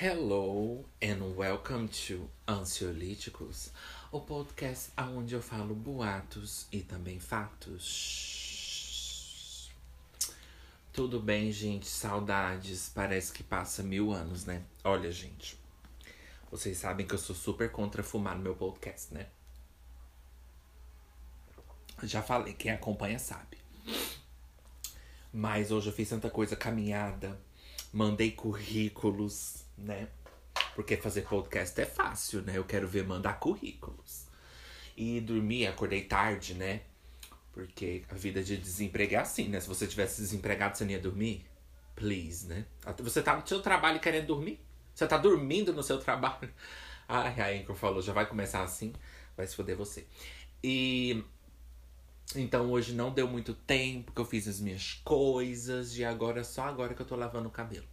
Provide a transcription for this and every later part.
Hello and welcome to Ansiolíticos, o podcast onde eu falo boatos e também fatos. Tudo bem, gente? Saudades. Parece que passa mil anos, né? Olha, gente. Vocês sabem que eu sou super contra fumar no meu podcast, né? Já falei, quem acompanha sabe. Mas hoje eu fiz tanta coisa, caminhada, mandei currículos, né? Porque fazer podcast é fácil, né? Eu quero ver mandar currículos. E dormi, acordei tarde, né? Porque a vida de desemprego é assim, né? Se você tivesse desempregado, você não ia dormir? Please, né? Você tá no seu trabalho querendo dormir? Você tá dormindo no seu trabalho? Ai, a Anchor falou, já vai começar assim? Vai se foder você. E então hoje não deu muito tempo que eu fiz as minhas coisas e agora só agora que eu tô lavando o cabelo.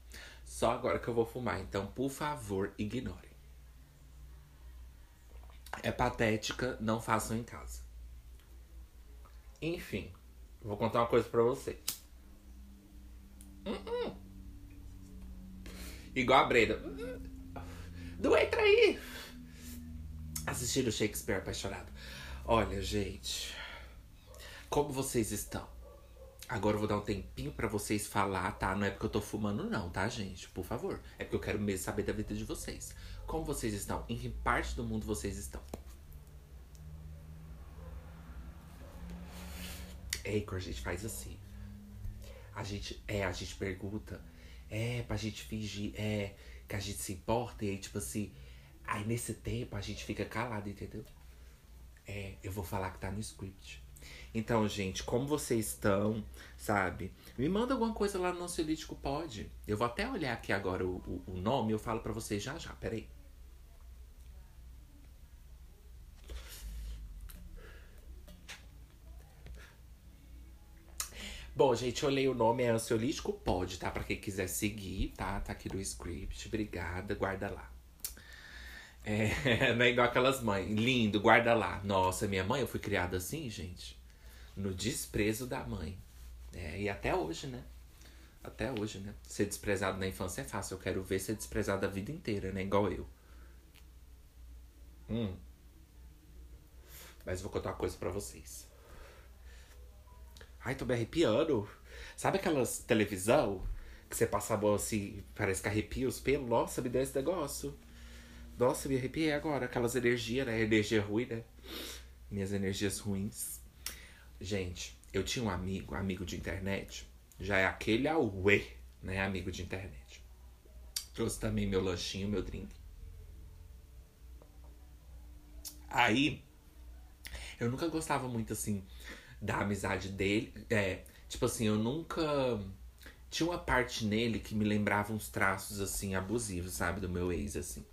Só agora que eu vou fumar. Então, por favor, ignorem. É patética, não façam em casa. Enfim, vou contar uma coisa pra vocês. Uh -uh. Igual a Breda. Uh Doentra aí! Assistiram Shakespeare apaixonado. Olha, gente. Como vocês estão? Agora eu vou dar um tempinho para vocês falar, tá? Não é porque eu tô fumando, não, tá, gente? Por favor. É porque eu quero mesmo saber da vida de vocês. Como vocês estão? Em que parte do mundo vocês estão? Ei, a gente faz assim. A gente, é, a gente pergunta. É, pra gente fingir, é, que a gente se importa. E aí, tipo assim, aí nesse tempo a gente fica calado, entendeu? É, eu vou falar que tá no script. Então, gente, como vocês estão, sabe? Me manda alguma coisa lá no Ansiolítico Pode. Eu vou até olhar aqui agora o, o, o nome eu falo para vocês já já. Peraí. Bom, gente, eu olhei o nome, é Ansiolítico Pode, tá? Pra quem quiser seguir, tá? Tá aqui no script. Obrigada, guarda lá. É, não é igual aquelas mães. Lindo, guarda lá. Nossa, minha mãe, eu fui criada assim, gente no desprezo da mãe. É, e até hoje, né? Até hoje, né? Ser desprezado na infância é fácil. Eu quero ver ser desprezado a vida inteira, né? Igual eu. Hum. Mas vou contar uma coisa pra vocês. Ai, tô me arrepiando. Sabe aquelas televisão que você passa a mão assim, parece que arrepia os pelos? Nossa, me deu esse negócio. Nossa, me arrepiei agora. Aquelas energias, né? Energia ruim, né? Minhas energias ruins. Gente, eu tinha um amigo, amigo de internet, já é aquele auê, né? Amigo de internet. Trouxe também meu lanchinho, meu drink. Aí, eu nunca gostava muito assim da amizade dele. É, tipo assim, eu nunca. Tinha uma parte nele que me lembrava uns traços assim abusivos, sabe? Do meu ex, assim.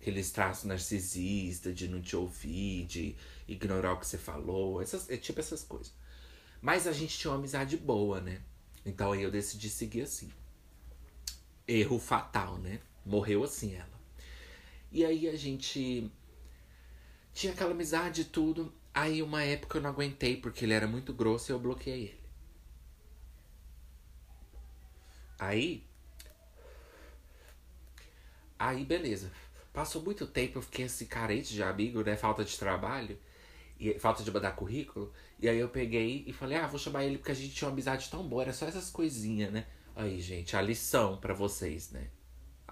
Aqueles traços narcisistas, de não te ouvir, de ignorar o que você falou, essas, é tipo essas coisas. Mas a gente tinha uma amizade boa, né? Então aí eu decidi seguir assim. Erro fatal, né? Morreu assim ela. E aí a gente tinha aquela amizade e tudo. Aí uma época eu não aguentei porque ele era muito grosso e eu bloqueei ele. Aí. Aí beleza. Passou muito tempo, eu fiquei assim carente de amigo, né? Falta de trabalho e falta de mandar currículo. E aí eu peguei e falei, ah, vou chamar ele porque a gente tinha uma amizade tão boa, era só essas coisinhas, né? Aí, gente, a lição para vocês, né?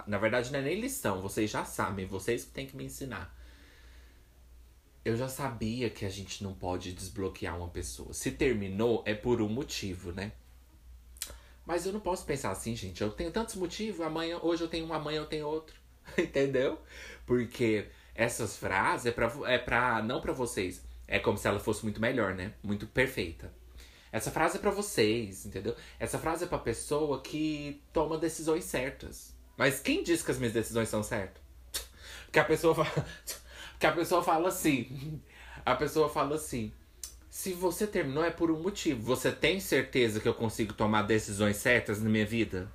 Na verdade, não é nem lição, vocês já sabem, vocês que têm que me ensinar. Eu já sabia que a gente não pode desbloquear uma pessoa. Se terminou, é por um motivo, né? Mas eu não posso pensar assim, gente. Eu tenho tantos motivos, amanhã, hoje eu tenho um, amanhã eu tenho outro. Entendeu? Porque essas frases é pra, é pra não para vocês é como se ela fosse muito melhor, né? Muito perfeita. Essa frase é para vocês, entendeu? Essa frase é pra pessoa que toma decisões certas. Mas quem diz que as minhas decisões são certas? Porque a pessoa fala. Porque a pessoa fala assim. A pessoa fala assim. Se você terminou é por um motivo. Você tem certeza que eu consigo tomar decisões certas na minha vida?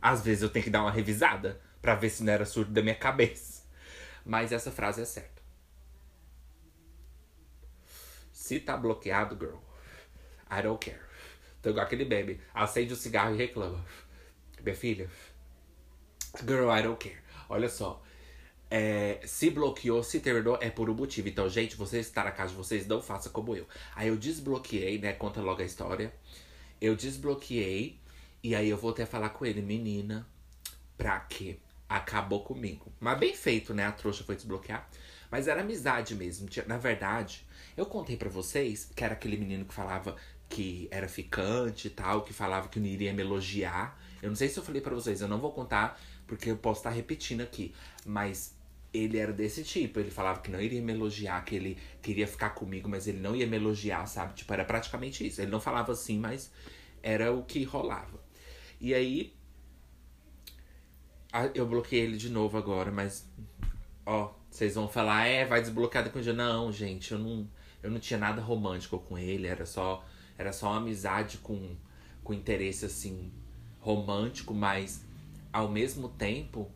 Às vezes eu tenho que dar uma revisada para ver se não era surdo da minha cabeça. Mas essa frase é certa. Se tá bloqueado, girl, I don't care. Então, igual aquele bebe, acende o cigarro e reclama. Minha filha, Girl, I don't care. Olha só. É, se bloqueou, se terminou, é por um motivo. Então, gente, vocês estão na casa de vocês, não faça como eu. Aí eu desbloqueei, né? Conta logo a história. Eu desbloqueei. E aí eu voltei a falar com ele, menina, pra quê? Acabou comigo. Mas bem feito, né? A trouxa foi desbloquear. Mas era amizade mesmo. Na verdade, eu contei para vocês que era aquele menino que falava que era ficante e tal, que falava que não iria me elogiar. Eu não sei se eu falei para vocês, eu não vou contar porque eu posso estar repetindo aqui. Mas ele era desse tipo. Ele falava que não iria me elogiar, que ele queria ficar comigo, mas ele não ia me elogiar, sabe? Tipo, era praticamente isso. Ele não falava assim, mas era o que rolava. E aí. Eu bloqueei ele de novo agora, mas. Ó, vocês vão falar, é, vai desbloquear depois de. Não, gente, eu não, eu não tinha nada romântico com ele, era só. Era só uma amizade com, com interesse assim romântico, mas ao mesmo tempo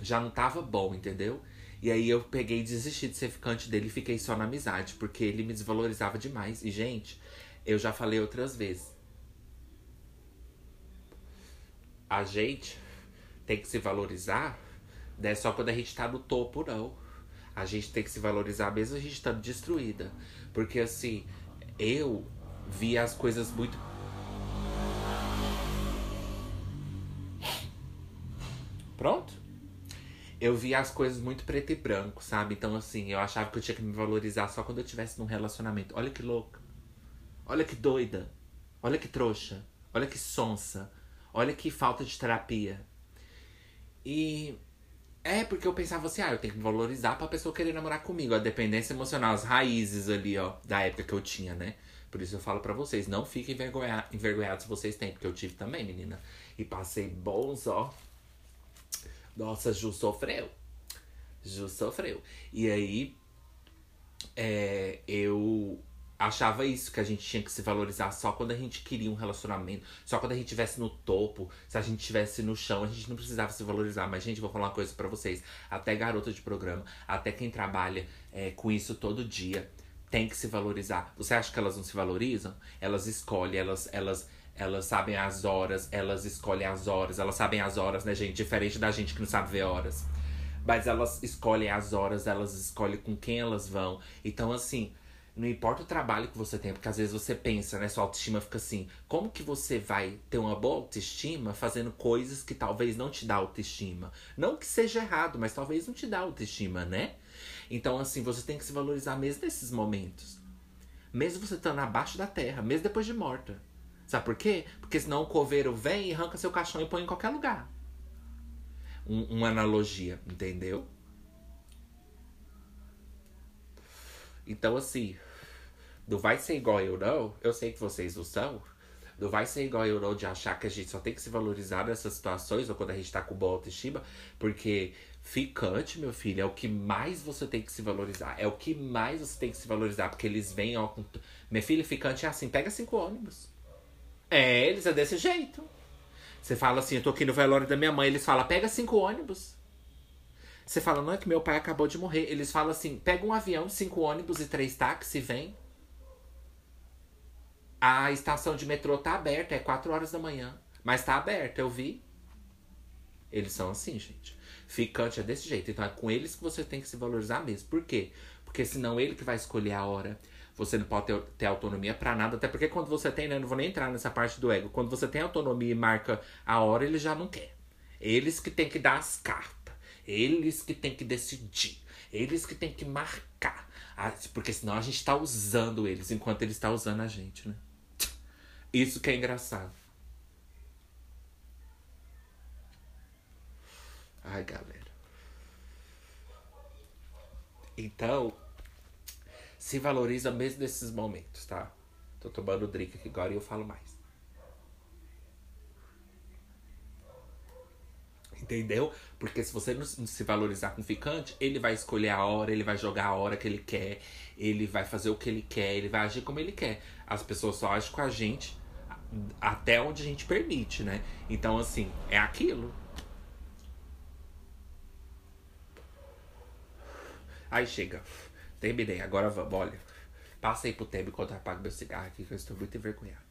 já não tava bom, entendeu? E aí eu peguei e desisti de ser ficante dele e fiquei só na amizade, porque ele me desvalorizava demais. E, gente, eu já falei outras vezes. A gente tem que se valorizar, não é só quando a gente tá no topo, não. A gente tem que se valorizar mesmo a gente estando destruída. Porque assim, eu vi as coisas muito Pronto? Eu via as coisas muito preto e branco, sabe? Então, assim, eu achava que eu tinha que me valorizar só quando eu tivesse num relacionamento. Olha que louca. Olha que doida. Olha que trouxa. Olha que sonsa. Olha que falta de terapia. E é porque eu pensava assim, ah, eu tenho que me valorizar pra pessoa querer namorar comigo. A dependência emocional, as raízes ali, ó, da época que eu tinha, né? Por isso eu falo para vocês, não fiquem envergonhados se vocês têm, porque eu tive também, menina. E passei bons, ó, nossa, Ju sofreu. Ju sofreu. E aí, é, eu achava isso, que a gente tinha que se valorizar só quando a gente queria um relacionamento, só quando a gente estivesse no topo, se a gente estivesse no chão, a gente não precisava se valorizar. Mas, gente, vou falar uma coisa para vocês: até garota de programa, até quem trabalha é, com isso todo dia, tem que se valorizar. Você acha que elas não se valorizam? Elas escolhem, elas, elas elas sabem as horas, elas escolhem as horas, elas sabem as horas, né, gente? Diferente da gente que não sabe ver horas. Mas elas escolhem as horas, elas escolhem com quem elas vão. Então, assim, não importa o trabalho que você tem, porque às vezes você pensa, né? Sua autoestima fica assim: como que você vai ter uma boa autoestima fazendo coisas que talvez não te dá autoestima? Não que seja errado, mas talvez não te dá autoestima, né? Então, assim, você tem que se valorizar mesmo nesses momentos. Mesmo você estando abaixo da terra, mesmo depois de morta. Sabe por quê? Porque senão o coveiro vem e arranca seu caixão e põe em qualquer lugar. Um, uma analogia, entendeu? Então, assim, não vai ser igual eu, não. Eu sei que vocês não são. Não vai ser igual eu, não, de achar que a gente só tem que se valorizar nessas situações ou quando a gente tá com boa autoestima. Porque ficante, meu filho, é o que mais você tem que se valorizar. É o que mais você tem que se valorizar. Porque eles vêm, ó, com. Minha filha, ficante é assim: pega cinco ônibus. É, eles é desse jeito. Você fala assim, eu tô aqui no velório da minha mãe, eles falam, pega cinco ônibus. Você fala, não é que meu pai acabou de morrer. Eles falam assim, pega um avião, cinco ônibus e três táxis e vem. A estação de metrô tá aberta, é quatro horas da manhã. Mas tá aberta, eu vi. Eles são assim, gente. Ficante é desse jeito. Então é com eles que você tem que se valorizar mesmo. Por quê? Porque senão ele que vai escolher a hora você não pode ter, ter autonomia para nada, até porque quando você tem, né, não vou nem entrar nessa parte do ego, quando você tem autonomia e marca a hora, ele já não quer. Eles que tem que dar as cartas, eles que tem que decidir, eles que tem que marcar. Ah, porque senão a gente tá usando eles enquanto eles estão tá usando a gente, né? Isso que é engraçado. Ai, galera. Então, se valoriza mesmo nesses momentos, tá? Tô tomando drink aqui agora e eu falo mais. Entendeu? Porque se você não se valorizar com o ficante, ele vai escolher a hora, ele vai jogar a hora que ele quer, ele vai fazer o que ele quer, ele vai agir como ele quer. As pessoas só agem com a gente até onde a gente permite, né? Então, assim, é aquilo. Aí chega. Terminei, agora vamos, olha. Passa aí pro tempo enquanto eu apago meu cigarro aqui, que eu estou muito envergonhada.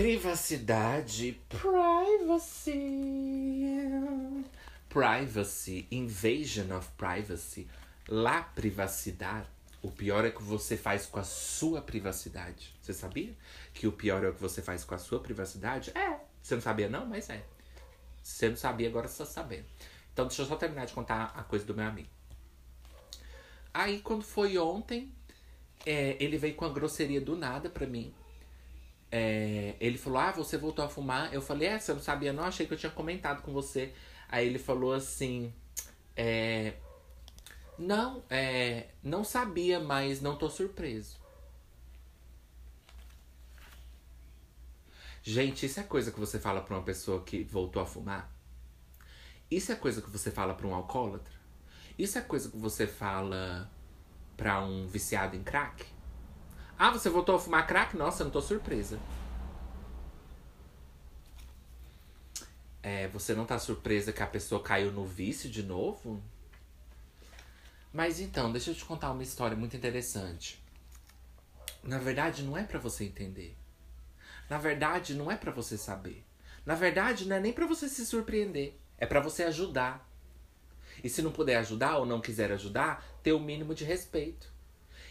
Privacidade. Privacy. Privacy. Invasion of privacy. La privacidade. O pior é que você faz com a sua privacidade. Você sabia? Que o pior é o que você faz com a sua privacidade? É. Você não sabia, não? Mas é. Você não sabia, agora você está sabendo. Então, deixa eu só terminar de contar a coisa do meu amigo. Aí, quando foi ontem, é, ele veio com a grosseria do nada pra mim. É, ele falou: Ah, você voltou a fumar? Eu falei: É, você não sabia, não? Achei que eu tinha comentado com você. Aí ele falou assim: é, Não, é, não sabia, mas não tô surpreso. Gente, isso é coisa que você fala pra uma pessoa que voltou a fumar? Isso é coisa que você fala pra um alcoólatra? Isso é coisa que você fala pra um viciado em crack? Ah, você voltou a fumar crack? Nossa, eu não tô surpresa. É, você não tá surpresa que a pessoa caiu no vício de novo? Mas então, deixa eu te contar uma história muito interessante. Na verdade, não é para você entender. Na verdade, não é para você saber. Na verdade, não é nem para você se surpreender. É para você ajudar. E se não puder ajudar ou não quiser ajudar, ter o mínimo de respeito.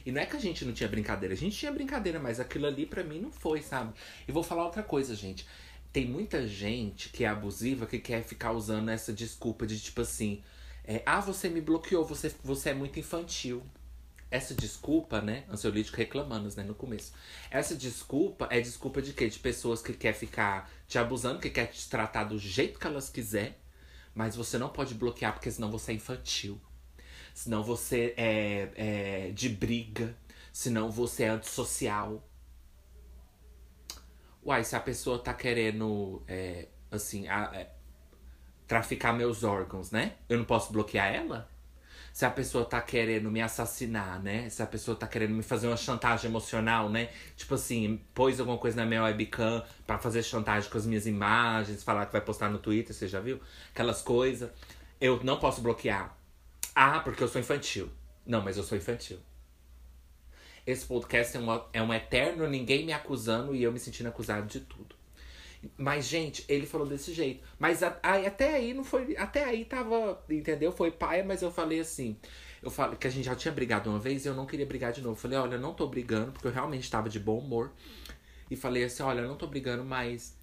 E não é que a gente não tinha brincadeira, a gente tinha brincadeira, mas aquilo ali para mim não foi, sabe? E vou falar outra coisa, gente. Tem muita gente que é abusiva que quer ficar usando essa desculpa de tipo assim: é, ah, você me bloqueou, você, você é muito infantil. Essa desculpa, né? Ansiolítico reclamando, né? No começo. Essa desculpa é desculpa de quê? De pessoas que quer ficar te abusando, que quer te tratar do jeito que elas quiser, mas você não pode bloquear porque senão você é infantil senão você é, é de briga, senão você é antissocial. Uai, se a pessoa tá querendo, é, assim, a, é, traficar meus órgãos, né? Eu não posso bloquear ela? Se a pessoa tá querendo me assassinar, né? Se a pessoa tá querendo me fazer uma chantagem emocional, né? Tipo assim, pôs alguma coisa na minha webcam para fazer chantagem com as minhas imagens, falar que vai postar no Twitter, você já viu? Aquelas coisas. Eu não posso bloquear. Ah, porque eu sou infantil. Não, mas eu sou infantil. Esse podcast é, uma, é um eterno ninguém me acusando e eu me sentindo acusado de tudo. Mas, gente, ele falou desse jeito. Mas a, a, até aí não foi. Até aí tava. Entendeu? Foi paia, mas eu falei assim. Eu falei que a gente já tinha brigado uma vez e eu não queria brigar de novo. Eu falei, olha, eu não tô brigando, porque eu realmente estava de bom humor. E falei assim, olha, eu não tô brigando, mas.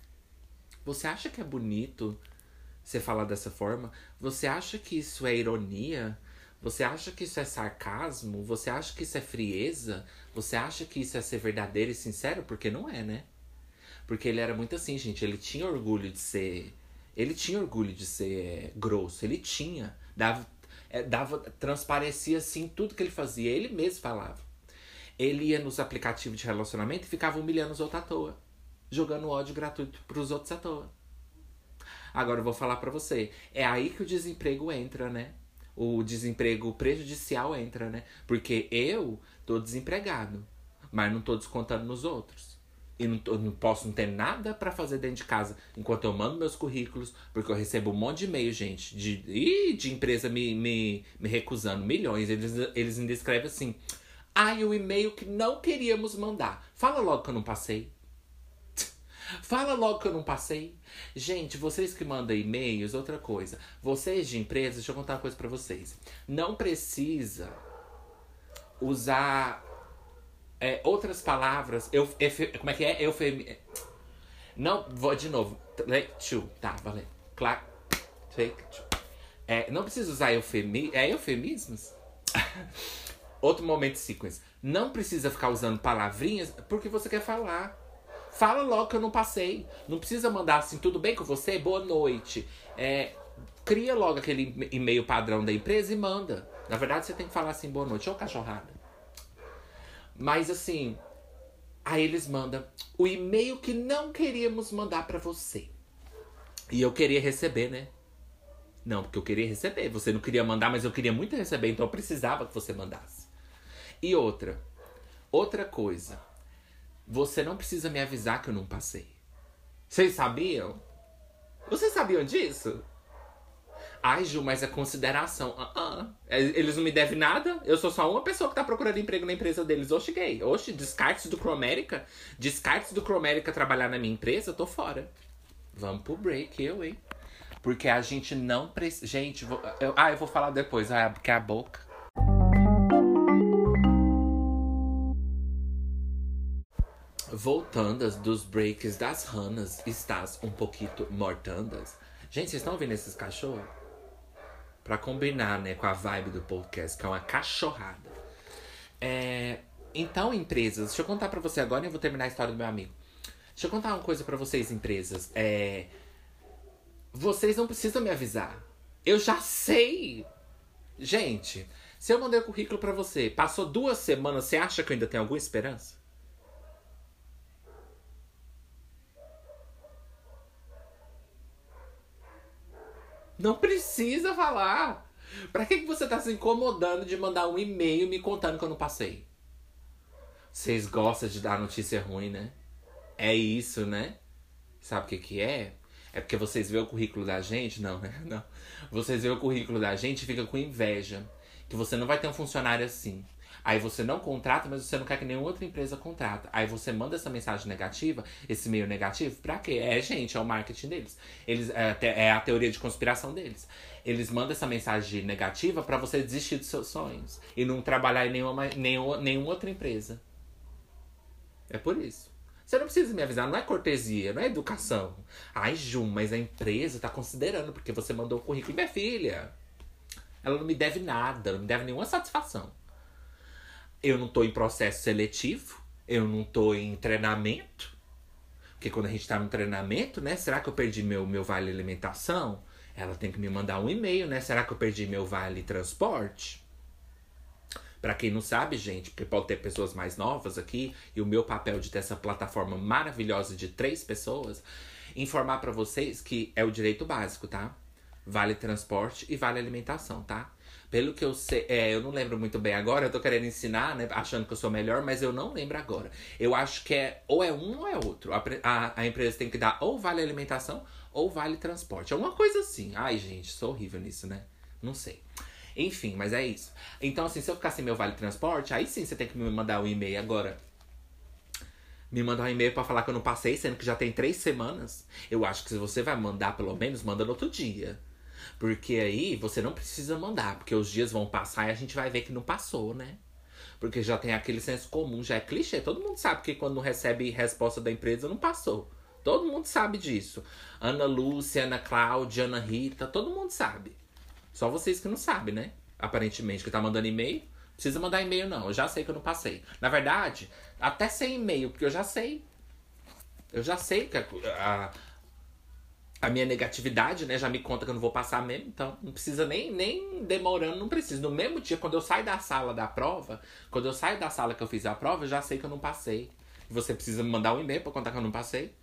Você acha que é bonito você falar dessa forma? Você acha que isso é ironia? Você acha que isso é sarcasmo? Você acha que isso é frieza? Você acha que isso é ser verdadeiro e sincero? Porque não é, né? Porque ele era muito assim, gente. Ele tinha orgulho de ser. Ele tinha orgulho de ser é, grosso. Ele tinha. Dava, é, dava. Transparecia assim tudo que ele fazia. Ele mesmo falava. Ele ia nos aplicativos de relacionamento e ficava humilhando os outros à toa. Jogando ódio gratuito pros outros à toa. Agora eu vou falar para você. É aí que o desemprego entra, né? O desemprego prejudicial entra, né? Porque eu tô desempregado, mas não tô descontando nos outros. E não, tô, não posso não ter nada para fazer dentro de casa enquanto eu mando meus currículos, porque eu recebo um monte de e-mail, gente, de, de empresa me, me, me recusando milhões. Eles, eles ainda escrevem assim: ai, ah, o e-mail que não queríamos mandar. Fala logo que eu não passei. Fala logo que eu não passei. Gente, vocês que mandam e-mails, outra coisa. Vocês de empresa, deixa eu contar uma coisa para vocês. Não precisa usar é, outras palavras. Eu, efe, como é que é? Eufemi... Não, vou de novo. Tá, valeu. Claro. É, não precisa usar eufemi... é, eufemismos? Outro momento sequence. Não precisa ficar usando palavrinhas porque você quer falar. Fala logo que eu não passei. Não precisa mandar assim, tudo bem com você? Boa noite. É, cria logo aquele e-mail padrão da empresa e manda. Na verdade, você tem que falar assim, boa noite, ou cachorrada. Mas assim, aí eles mandam o e-mail que não queríamos mandar para você. E eu queria receber, né? Não, porque eu queria receber. Você não queria mandar, mas eu queria muito receber, então eu precisava que você mandasse. E outra, outra coisa. Você não precisa me avisar que eu não passei. Vocês sabiam? Vocês sabiam disso? Ai, Ju, mas é consideração. Ah, ah. Eles não me devem nada. Eu sou só uma pessoa que tá procurando emprego na empresa deles. Oxe, gay. Oxe, descartes do Cromérica. Descartes do Cromérica trabalhar na minha empresa, tô fora. Vamos pro break, eu, hein? Porque a gente não precisa. Gente, vou... eu... ah, eu vou falar depois. Ah, porque a boca. Voltandas dos breaks das ranas, estás um pouquinho mortandas. Gente, vocês estão ouvindo esses cachorros? Pra combinar, né, com a vibe do podcast, que é uma cachorrada. É... Então, empresas, deixa eu contar pra você agora e eu vou terminar a história do meu amigo. Deixa eu contar uma coisa pra vocês, empresas. É... Vocês não precisam me avisar. Eu já sei. Gente, se eu mandei o currículo para você, passou duas semanas, você acha que eu ainda tenho alguma esperança? Não precisa falar. Pra que, que você tá se incomodando de mandar um e-mail me contando que eu não passei? Vocês gostam de dar notícia ruim, né? É isso, né? Sabe o que que é? É porque vocês vê o currículo da gente? Não, né? Não. Vocês vê o currículo da gente e fica com inveja. Que você não vai ter um funcionário assim. Aí você não contrata, mas você não quer que nenhuma outra empresa contrata. Aí você manda essa mensagem negativa, esse e-mail negativo, pra quê? É, gente, é o marketing deles. Eles, é, é a teoria de conspiração deles. Eles mandam essa mensagem negativa para você desistir dos seus sonhos. E não trabalhar em nenhuma, nenhuma, nenhuma outra empresa. É por isso. Você não precisa me avisar, não é cortesia, não é educação. Ai, Ju, mas a empresa tá considerando porque você mandou o currículo. Minha filha, ela não me deve nada, não me deve nenhuma satisfação eu não tô em processo seletivo, eu não tô em treinamento. Porque quando a gente tá no treinamento, né? Será que eu perdi meu, meu vale alimentação? Ela tem que me mandar um e-mail, né? Será que eu perdi meu vale transporte? Para quem não sabe, gente, porque pode ter pessoas mais novas aqui, e o meu papel de ter essa plataforma maravilhosa de três pessoas, informar para vocês que é o direito básico, tá? Vale transporte e vale alimentação, tá? Pelo que eu sei, é, eu não lembro muito bem agora, eu tô querendo ensinar, né? Achando que eu sou melhor, mas eu não lembro agora. Eu acho que é ou é um ou é outro. A, a, a empresa tem que dar ou vale alimentação ou vale transporte. É uma coisa assim. Ai, gente, sou horrível nisso, né? Não sei. Enfim, mas é isso. Então, assim, se eu ficar sem meu vale transporte, aí sim você tem que me mandar um e-mail agora. Me mandar um e-mail para falar que eu não passei, sendo que já tem três semanas. Eu acho que se você vai mandar, pelo menos, manda no outro dia. Porque aí você não precisa mandar, porque os dias vão passar e a gente vai ver que não passou, né? Porque já tem aquele senso comum, já é clichê. Todo mundo sabe que quando recebe resposta da empresa, não passou. Todo mundo sabe disso. Ana Lúcia, Ana Cláudia, Ana Rita, todo mundo sabe. Só vocês que não sabem, né? Aparentemente, que tá mandando e-mail. Precisa mandar e-mail, não. Eu já sei que eu não passei. Na verdade, até sem e-mail, porque eu já sei. Eu já sei que a, a, a minha negatividade, né, já me conta que eu não vou passar mesmo, então não precisa nem, nem demorando, não precisa. No mesmo dia, quando eu saio da sala da prova, quando eu saio da sala que eu fiz a prova, eu já sei que eu não passei. Você precisa me mandar um e-mail pra contar que eu não passei.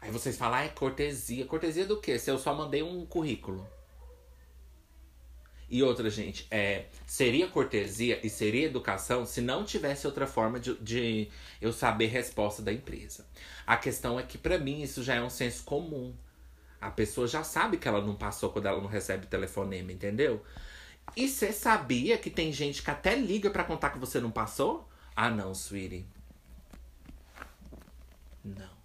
Aí vocês falam, ah, é cortesia. Cortesia do quê? Se eu só mandei um currículo. E outra, gente, é, seria cortesia e seria educação se não tivesse outra forma de, de eu saber resposta da empresa. A questão é que, para mim, isso já é um senso comum. A pessoa já sabe que ela não passou quando ela não recebe telefonema, entendeu? E você sabia que tem gente que até liga para contar que você não passou? Ah, não, sweetie. Não.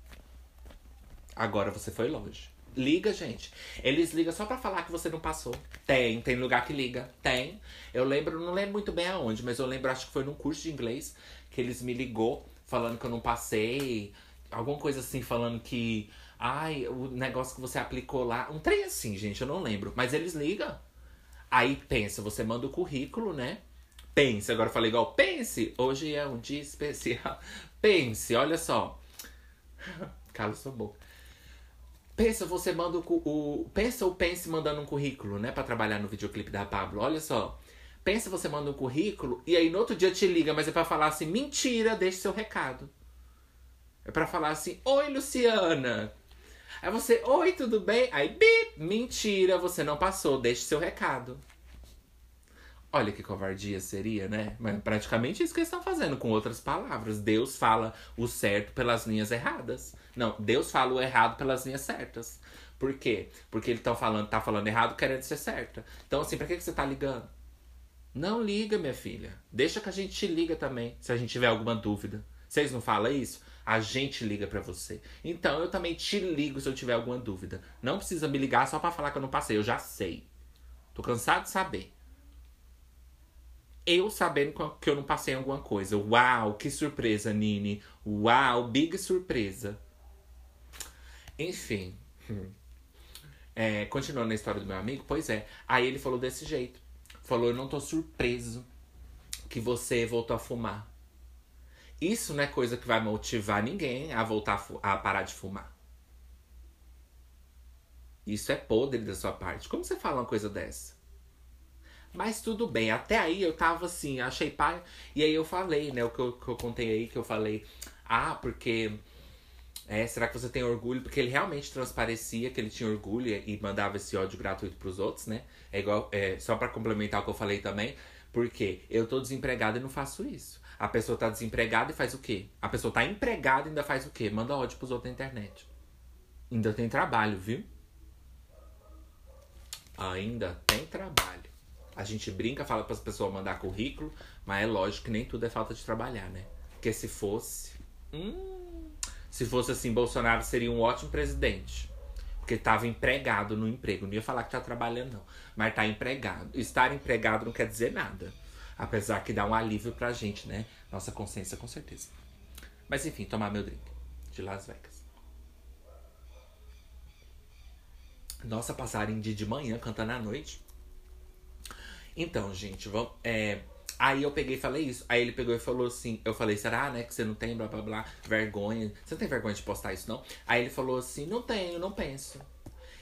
Agora você foi longe. Liga, gente. Eles ligam só para falar que você não passou. Tem, tem lugar que liga. Tem. Eu lembro, não lembro muito bem aonde, mas eu lembro, acho que foi num curso de inglês que eles me ligou falando que eu não passei. Alguma coisa assim, falando que. Ai, o negócio que você aplicou lá. Um trem assim, gente, eu não lembro. Mas eles ligam. Aí pensa, você manda o currículo, né? Pense, agora eu falei igual, pense, hoje é um dia especial. Pense, olha só. Cala sua boca. Pensa, você manda o, o. Pensa o Pense mandando um currículo, né? para trabalhar no videoclipe da Pablo. Olha só. Pensa, você manda um currículo e aí no outro dia te liga, mas é para falar assim: mentira, deixe seu recado. É para falar assim: oi, Luciana. Aí você, oi, tudo bem? Aí, bip, mentira, você não passou, deixe seu recado. Olha que covardia seria, né? Mas praticamente isso que eles estão fazendo, com outras palavras. Deus fala o certo pelas linhas erradas. Não, Deus fala o errado pelas linhas certas. Por quê? Porque ele tá falando, tá falando errado querendo ser certa. Então, assim, pra que, que você tá ligando? Não liga, minha filha. Deixa que a gente te liga também, se a gente tiver alguma dúvida. Vocês não falam isso? A gente liga para você. Então eu também te ligo se eu tiver alguma dúvida. Não precisa me ligar só para falar que eu não passei, eu já sei. Tô cansado de saber. Eu sabendo que eu não passei em alguma coisa. Uau, que surpresa, Nini. Uau, big surpresa. Enfim. É, continuando a história do meu amigo, pois é. Aí ele falou desse jeito. Falou, eu não tô surpreso que você voltou a fumar. Isso não é coisa que vai motivar ninguém a voltar a, a parar de fumar. Isso é podre da sua parte. Como você fala uma coisa dessa? Mas tudo bem, até aí eu tava assim, achei pai. E aí eu falei, né? O que eu, que eu contei aí, que eu falei, ah, porque. É, será que você tem orgulho? Porque ele realmente transparecia que ele tinha orgulho e mandava esse ódio gratuito pros outros, né? É igual, é, só para complementar o que eu falei também, porque eu tô desempregado e não faço isso. A pessoa tá desempregada e faz o quê? A pessoa tá empregada e ainda faz o quê? Manda ódio pros outros na internet. Ainda tem trabalho, viu? Ainda tem trabalho. A gente brinca, fala para as pessoas mandar currículo, mas é lógico que nem tudo é falta de trabalhar, né? Porque se fosse. Hum, se fosse assim, Bolsonaro seria um ótimo presidente. Porque estava empregado no emprego. Não ia falar que tá trabalhando, não. Mas tá empregado. Estar empregado não quer dizer nada. Apesar que dá um alívio pra gente, né? Nossa consciência, com certeza. Mas enfim, tomar meu drink de Las Vegas. Nossa, passarinho de, de manhã cantando à noite. Então, gente, vamos. É, aí eu peguei e falei isso. Aí ele pegou e falou assim: Eu falei, será, né? Que você não tem blá blá blá, vergonha. Você não tem vergonha de postar isso, não? Aí ele falou assim: Não tenho, não penso.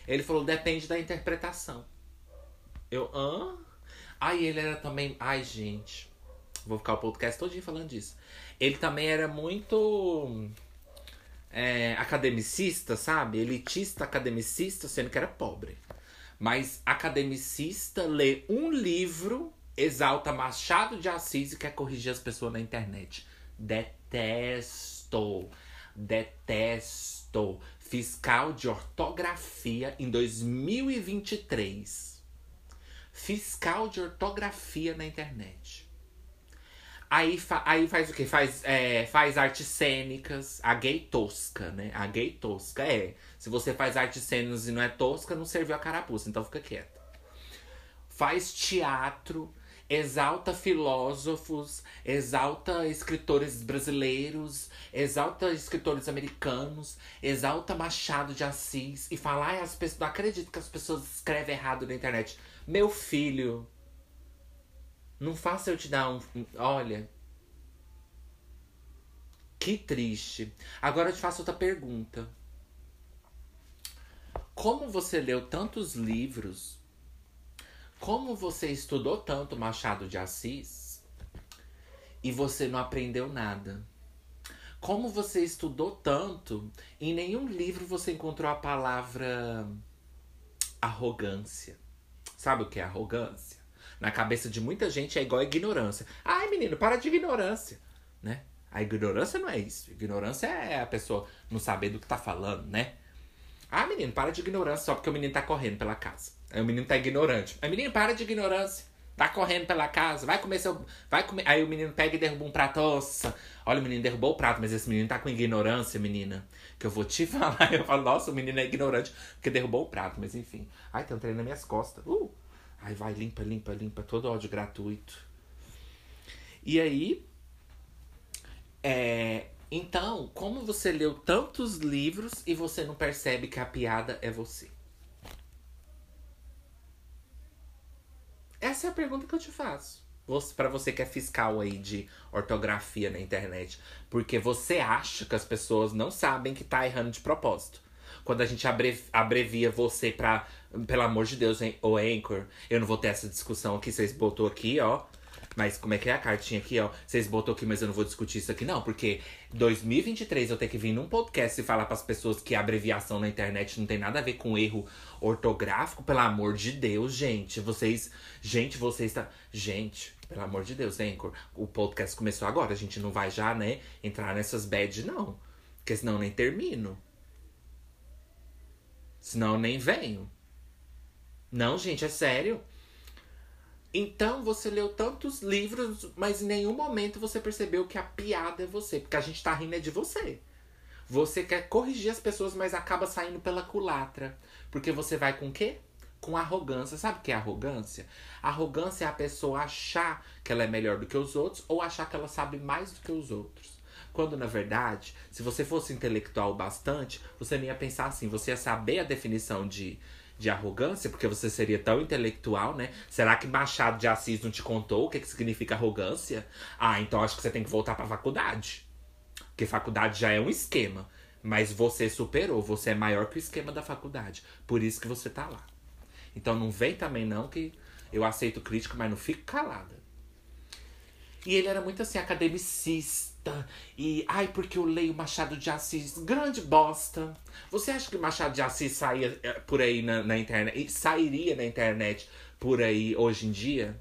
Ele falou: Depende da interpretação. Eu, hã? Aí ele era também. Ai, gente. Vou ficar o podcast dia falando disso. Ele também era muito. É, academicista, sabe? Elitista, academicista, sendo que era pobre. Mas academicista lê um livro, exalta Machado de Assis e quer corrigir as pessoas na internet. Detesto. Detesto. Fiscal de ortografia em 2023 fiscal de ortografia na internet. Aí, fa aí faz o quê? Faz, é, faz artes cênicas, a gay tosca, né? A gay tosca é. Se você faz artes cênicas e não é tosca, não serviu a carapuça, então fica quieta. Faz teatro, exalta filósofos, exalta escritores brasileiros, exalta escritores americanos, exalta Machado de Assis e fala, ai, as pessoas não acredito que as pessoas escrevem errado na internet. Meu filho, não faça eu te dar um. Olha. Que triste. Agora eu te faço outra pergunta. Como você leu tantos livros, como você estudou tanto Machado de Assis e você não aprendeu nada? Como você estudou tanto, em nenhum livro você encontrou a palavra arrogância. Sabe o que é arrogância? Na cabeça de muita gente é igual a ignorância. Ai, menino, para de ignorância, né? A ignorância não é isso. Ignorância é a pessoa não saber do que tá falando, né? Ah, menino, para de ignorância só porque o menino tá correndo pela casa. Aí o menino tá ignorante. Aí, menino, para de ignorância. Tá correndo pela casa, vai comer seu. Vai comer. Aí o menino pega e derruba um prato. Nossa, olha, o menino derrubou o prato, mas esse menino tá com ignorância, menina. Que eu vou te falar. Eu falo, nossa, o menino é ignorante porque derrubou o prato, mas enfim. Ai, tem um trem nas minhas costas. Uh! Aí vai, limpa, limpa, limpa, todo ódio gratuito. E aí. É, então, como você leu tantos livros e você não percebe que a piada é você? Essa é a pergunta que eu te faço. Para você que é fiscal aí de ortografia na internet. Porque você acha que as pessoas não sabem que tá errando de propósito. Quando a gente abrevia você pra. Pelo amor de Deus, hein, o Anchor. Eu não vou ter essa discussão aqui. Vocês botou aqui, ó. Mas como é que é a cartinha aqui, ó? Vocês botou aqui, mas eu não vou discutir isso aqui, não. Porque 2023 eu tenho que vir num podcast e falar para as pessoas que a abreviação na internet não tem nada a ver com erro ortográfico. Pelo amor de Deus, gente. Vocês. Gente, vocês tá. Gente, pelo amor de Deus, Anchor. O podcast começou agora. A gente não vai já, né, entrar nessas bad, não. Porque senão eu nem termino. Senão eu nem venho. Não, gente, é sério. Então você leu tantos livros, mas em nenhum momento você percebeu que a piada é você. Porque a gente tá rindo é de você. Você quer corrigir as pessoas, mas acaba saindo pela culatra. Porque você vai com o quê? Com arrogância. Sabe o que é arrogância? Arrogância é a pessoa achar que ela é melhor do que os outros ou achar que ela sabe mais do que os outros. Quando na verdade, se você fosse intelectual bastante, você nem ia pensar assim, você ia saber a definição de de arrogância, porque você seria tão intelectual, né? Será que Machado de Assis não te contou o que, que significa arrogância? Ah, então acho que você tem que voltar pra faculdade. Porque faculdade já é um esquema. Mas você superou, você é maior que o esquema da faculdade. Por isso que você tá lá. Então não vem também não que eu aceito crítica, mas não fico calada. E ele era muito assim, academicista. E, ai, porque eu leio Machado de Assis. Grande bosta. Você acha que Machado de Assis saía eh, por aí na, na internet? Sairia na internet por aí hoje em dia?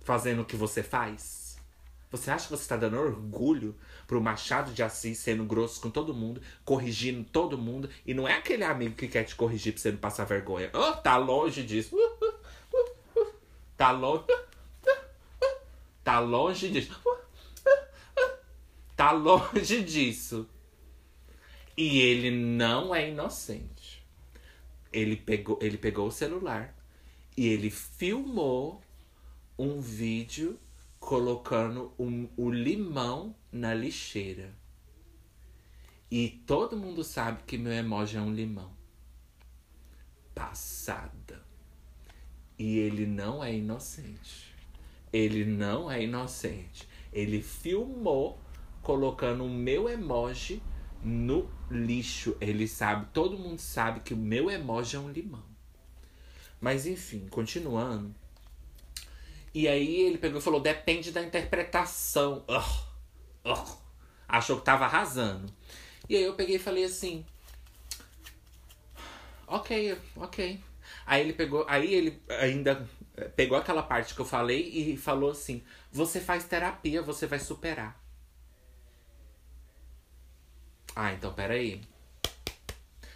Fazendo o que você faz? Você acha que você está dando orgulho pro Machado de Assis sendo grosso com todo mundo, corrigindo todo mundo, e não é aquele amigo que quer te corrigir pra você não passar vergonha. Oh, tá longe disso. Uh, uh, uh, tá longe. Tá longe disso. Tá longe disso. E ele não é inocente. Ele pegou, ele pegou o celular e ele filmou um vídeo colocando um, o limão na lixeira. E todo mundo sabe que meu emoji é um limão. Passada. E ele não é inocente. Ele não é inocente. Ele filmou colocando o meu emoji no lixo. Ele sabe, todo mundo sabe que o meu emoji é um limão. Mas enfim, continuando. E aí ele pegou e falou: depende da interpretação. Uh, uh. Achou que tava arrasando. E aí eu peguei e falei assim: Ok, ok. Aí ele pegou, aí ele ainda pegou aquela parte que eu falei e falou assim: Você faz terapia, você vai superar. Ah, então peraí.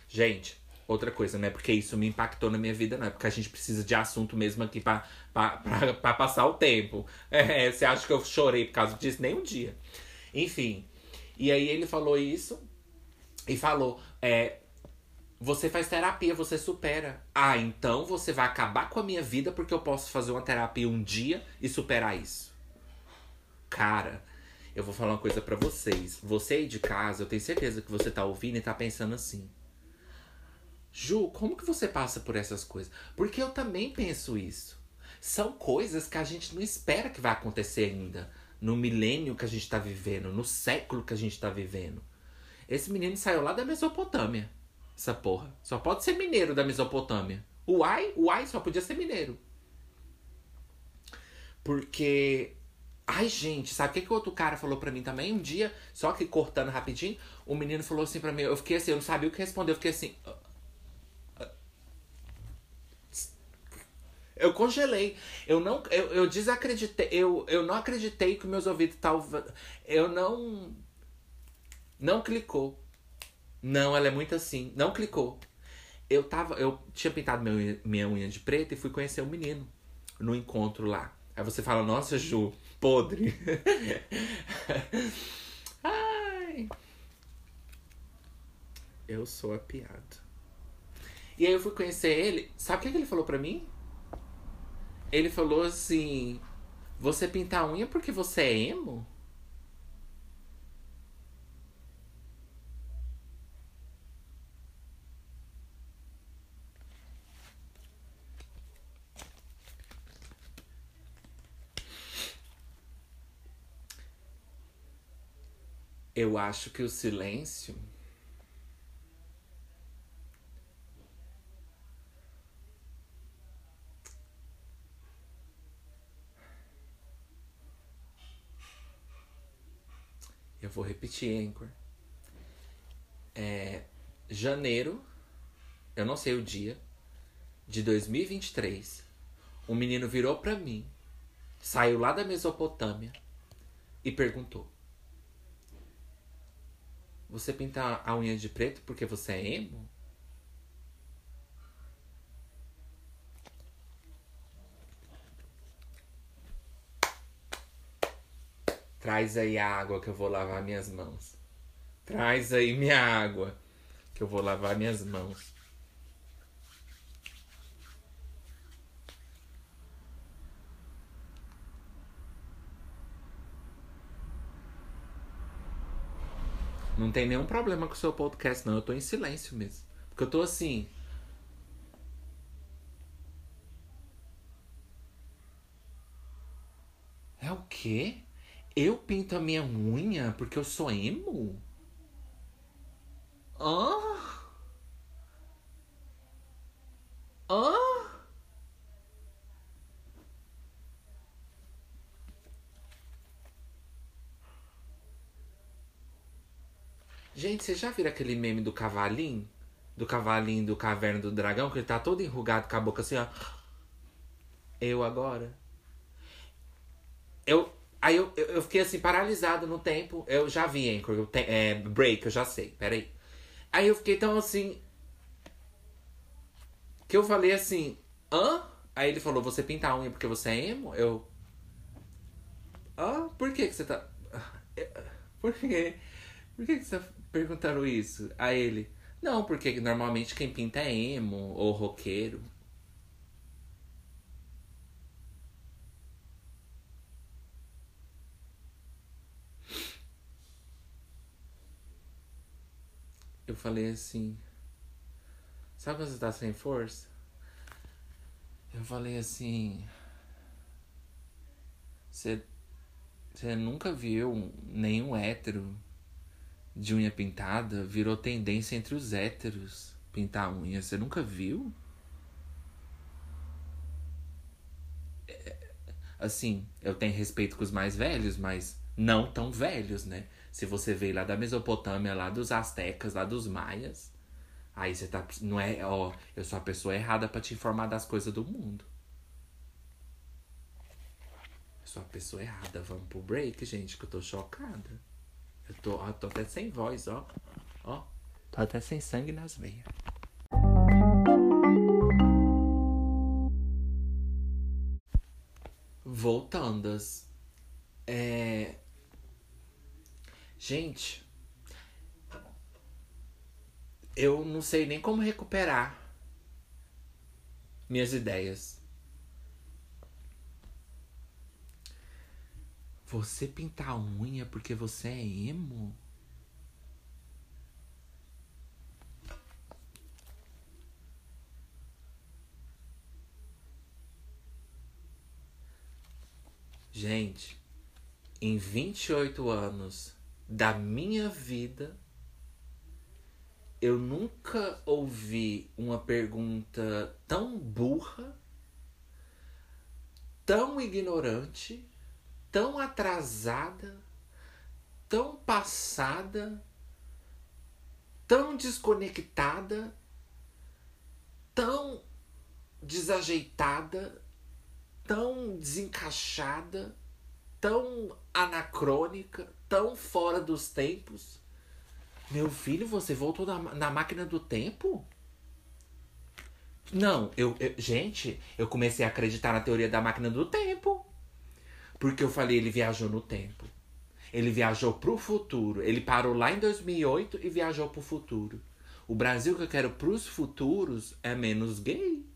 Gente, outra coisa, não é porque isso me impactou na minha vida, não. É porque a gente precisa de assunto mesmo aqui pra, pra, pra, pra passar o tempo. É, você acha que eu chorei por causa disso? Nem um dia. Enfim. E aí ele falou isso e falou: é, você faz terapia, você supera. Ah, então você vai acabar com a minha vida porque eu posso fazer uma terapia um dia e superar isso. Cara, eu vou falar uma coisa para vocês. Você aí de casa, eu tenho certeza que você tá ouvindo e tá pensando assim. Ju, como que você passa por essas coisas? Porque eu também penso isso. São coisas que a gente não espera que vai acontecer ainda. No milênio que a gente tá vivendo, no século que a gente tá vivendo. Esse menino saiu lá da Mesopotâmia essa porra. Só pode ser mineiro da Mesopotâmia. O Ai, o Ai só podia ser mineiro. Porque. Ai, gente, sabe o que, que outro cara falou pra mim também? Um dia, só que cortando rapidinho, o menino falou assim pra mim. Eu fiquei assim, eu não sabia o que responder. Eu fiquei assim. Ah, ah. Eu congelei. Eu não. Eu, eu desacreditei. Eu, eu não acreditei que meus ouvidos estavam. Eu não. Não clicou. Não, ela é muito assim. Não clicou. Eu tava. Eu tinha pintado meu, minha unha de preto e fui conhecer um menino no encontro lá. Aí você fala, nossa, Ju, podre. Ai. Eu sou a piada. E aí eu fui conhecer ele. Sabe o que, que ele falou pra mim? Ele falou assim: Você pinta a unha porque você é emo? Eu acho que o silêncio Eu vou repetir, Anchor. É janeiro, eu não sei o dia, de 2023. Um menino virou para mim, saiu lá da Mesopotâmia e perguntou: você pintar a unha de preto porque você é emo? Traz aí a água que eu vou lavar minhas mãos. Traz aí minha água que eu vou lavar minhas mãos. Não tem nenhum problema com o seu podcast, não. Eu tô em silêncio mesmo. Porque eu tô assim. É o quê? Eu pinto a minha unha porque eu sou emo? Hã? Hã? Gente, vocês já viram aquele meme do cavalinho? Do cavalinho do Caverna do Dragão, que ele tá todo enrugado com a boca assim, ó. Eu agora. Eu. Aí eu, eu, fiquei assim, paralisado no tempo. Eu já vi te, é, Break, eu já sei, peraí. Aí eu fiquei tão assim. Que eu falei assim, hã? Aí ele falou, você pinta a unha porque você é emo? Eu. Hã? Por que, que você tá. Por quê? Por que, que você perguntando isso? A ele. Não, porque normalmente quem pinta é emo ou roqueiro. Eu falei assim. Sabe quando você tá sem força? Eu falei assim. Você. Você nunca viu nenhum hétero de unha pintada? Virou tendência entre os héteros pintar a unha. Você nunca viu? É, assim, eu tenho respeito com os mais velhos, mas não tão velhos, né? Se você veio lá da Mesopotâmia, lá dos Aztecas, lá dos Maias, aí você tá. Não é, ó, eu sou a pessoa errada para te informar das coisas do mundo. Eu sou a pessoa errada. Vamos pro break, gente, que eu tô chocada. Eu tô, ó, tô até sem voz, ó. Ó. Tô até sem sangue nas veias. Voltandas. É. Gente, eu não sei nem como recuperar minhas ideias. Você pintar a unha porque você é emo? Gente, em 28 anos da minha vida, eu nunca ouvi uma pergunta tão burra, tão ignorante, tão atrasada, tão passada, tão desconectada, tão desajeitada, tão desencaixada, tão anacrônica, tão fora dos tempos. Meu filho, você voltou na, na máquina do tempo? Não, eu, eu, Gente, eu comecei a acreditar na teoria da máquina do tempo. Porque eu falei, ele viajou no tempo. Ele viajou pro futuro. Ele parou lá em 2008 e viajou pro futuro. O Brasil que eu quero pros futuros é menos gay.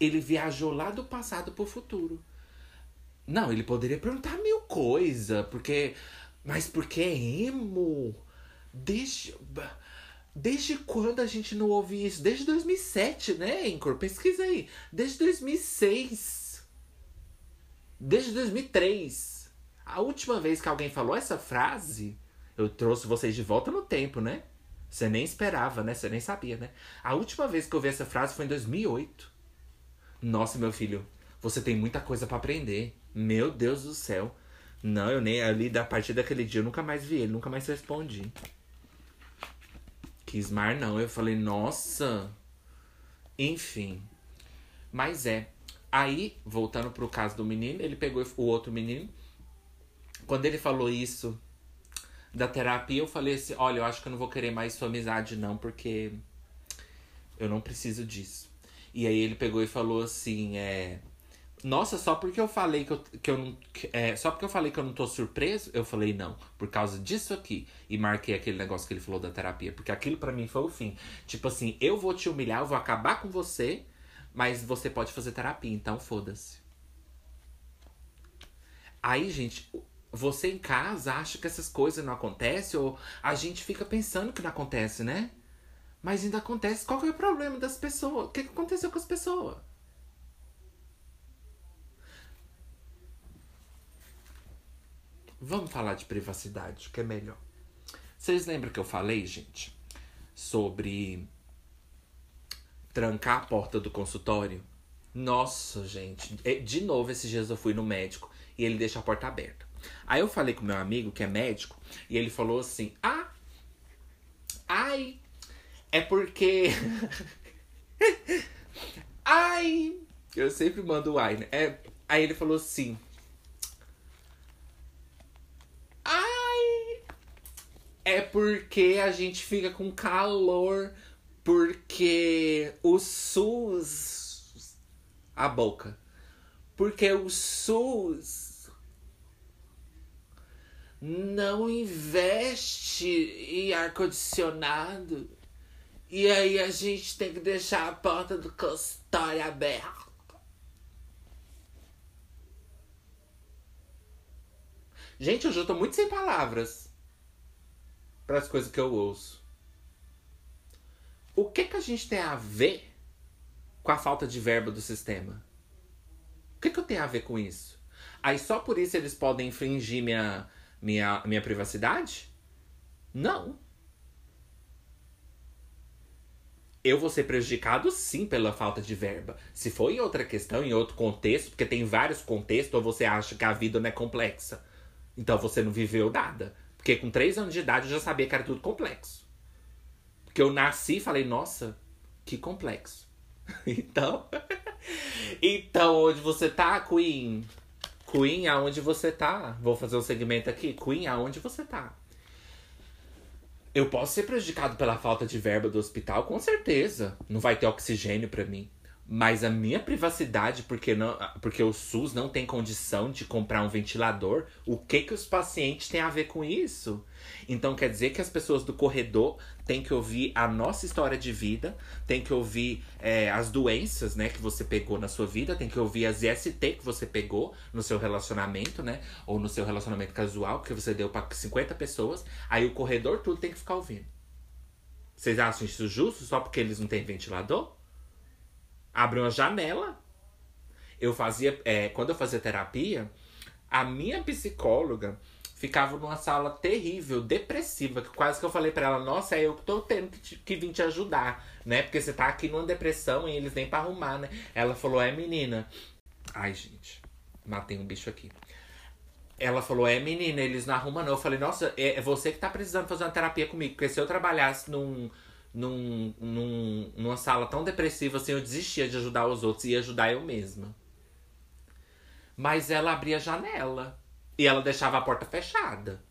Ele viajou lá do passado pro futuro. Não, ele poderia perguntar mil coisas, porque. Mas porque é emo? Desde. Desde quando a gente não ouve isso? Desde 2007, né, Anchor? Pesquisa aí. Desde 2006. Desde 2003. A última vez que alguém falou essa frase, eu trouxe vocês de volta no tempo, né? Você nem esperava, né? Você nem sabia, né? A última vez que eu vi essa frase foi em 2008. Nossa, meu filho, você tem muita coisa para aprender. Meu Deus do céu. Não, eu nem ali, da partir daquele dia, eu nunca mais vi ele, nunca mais respondi. Kismar não. Eu falei, nossa. Enfim. Mas é. Aí, voltando pro caso do menino, ele pegou o outro menino. Quando ele falou isso da terapia, eu falei assim: olha, eu acho que eu não vou querer mais sua amizade, não, porque eu não preciso disso. E aí ele pegou e falou assim: é. Nossa, só porque eu falei que eu, que eu não. que- é, só porque eu falei que eu não tô surpreso, eu falei não. Por causa disso aqui. E marquei aquele negócio que ele falou da terapia. Porque aquilo pra mim foi o fim. Tipo assim, eu vou te humilhar, eu vou acabar com você, mas você pode fazer terapia, então foda-se. Aí, gente, você em casa acha que essas coisas não acontecem, ou a gente fica pensando que não acontece, né? Mas ainda acontece. Qual que é o problema das pessoas? O que, que aconteceu com as pessoas? Vamos falar de privacidade, que é melhor. Vocês lembram que eu falei, gente, sobre trancar a porta do consultório? Nossa, gente. é- De novo, esses dias eu fui no médico e ele deixa a porta aberta. Aí eu falei com meu amigo, que é médico, e ele falou assim: Ah, ai, é porque. ai, eu sempre mando o ai, né? É, aí ele falou assim: Ai, é porque a gente fica com calor, porque o SUS. A boca. Porque o SUS não investe em ar-condicionado. E aí a gente tem que deixar a porta do consultório aberta. Gente, hoje eu tô muito sem palavras para as coisas que eu ouço. O que que a gente tem a ver com a falta de verba do sistema? O que que eu tenho a ver com isso? Aí só por isso eles podem infringir minha, minha, minha privacidade? Não. Eu vou ser prejudicado sim pela falta de verba. Se for em outra questão, em outro contexto, porque tem vários contextos, ou você acha que a vida não é complexa. Então você não viveu nada. Porque com três anos de idade eu já sabia que era tudo complexo. Porque eu nasci e falei, nossa, que complexo. Então. então, onde você tá, Queen? Queen, aonde você tá? Vou fazer um segmento aqui. Queen, aonde você tá? Eu posso ser prejudicado pela falta de verba do hospital, com certeza. Não vai ter oxigênio pra mim. Mas a minha privacidade, porque, não, porque o SUS não tem condição de comprar um ventilador, o que que os pacientes têm a ver com isso? Então quer dizer que as pessoas do corredor têm que ouvir a nossa história de vida, tem que ouvir é, as doenças, né, que você pegou na sua vida, tem que ouvir as IST que você pegou no seu relacionamento, né, ou no seu relacionamento casual, que você deu para 50 pessoas, aí o corredor tudo tem que ficar ouvindo. Vocês acham isso justo só porque eles não têm ventilador? Abre uma janela. Eu fazia. é, quando eu fazia terapia, a minha psicóloga ficava numa sala terrível, depressiva, que quase que eu falei pra ela, nossa, é eu que tô tendo que, te- que vir te ajudar, né? Porque você tá aqui numa depressão e eles nem pra arrumar, né? Ela falou, é menina. Ai, gente, matei um bicho aqui. Ela falou, é menina, eles não arrumam não. Eu falei, nossa, é, é você que tá precisando fazer uma terapia comigo. Porque se eu trabalhasse num, num, num, numa sala tão depressiva assim, eu desistia de ajudar os outros e ia ajudar eu mesma. Mas ela abria a janela. E ela deixava a porta fechada.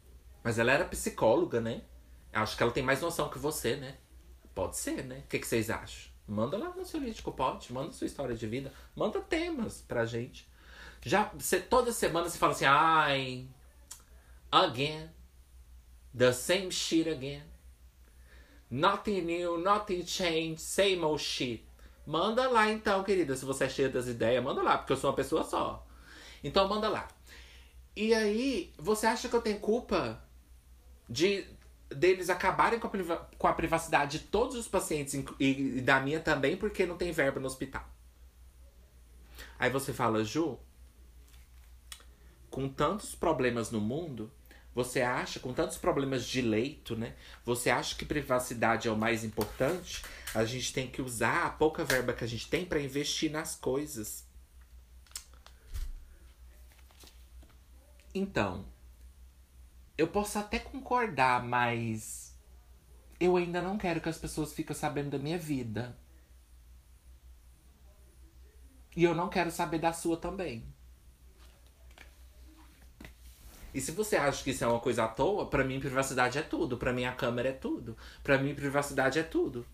Mas ela era psicóloga, né? Acho que ela tem mais noção que você, né? Pode ser, né? O que, que vocês acham? Manda lá no seu lítico, pode. Manda sua história de vida. Manda temas pra gente. Já, você, toda semana você fala assim, ai, again, the same shit again. Nothing new, nothing changed, same old shit. Manda lá então, querida, se você é cheia das ideias, manda lá, porque eu sou uma pessoa só. Então manda lá. E aí, você acha que eu tenho culpa de deles acabarem com a, priva- com a privacidade de todos os pacientes e, e da minha também, porque não tem verba no hospital? Aí você fala, Ju, com tantos problemas no mundo, você acha, com tantos problemas de leito, né? Você acha que privacidade é o mais importante? A gente tem que usar a pouca verba que a gente tem para investir nas coisas. Então, eu posso até concordar, mas eu ainda não quero que as pessoas fiquem sabendo da minha vida. E eu não quero saber da sua também. E se você acha que isso é uma coisa à toa, pra mim privacidade é tudo. Pra mim a câmera é tudo. Pra mim privacidade é tudo.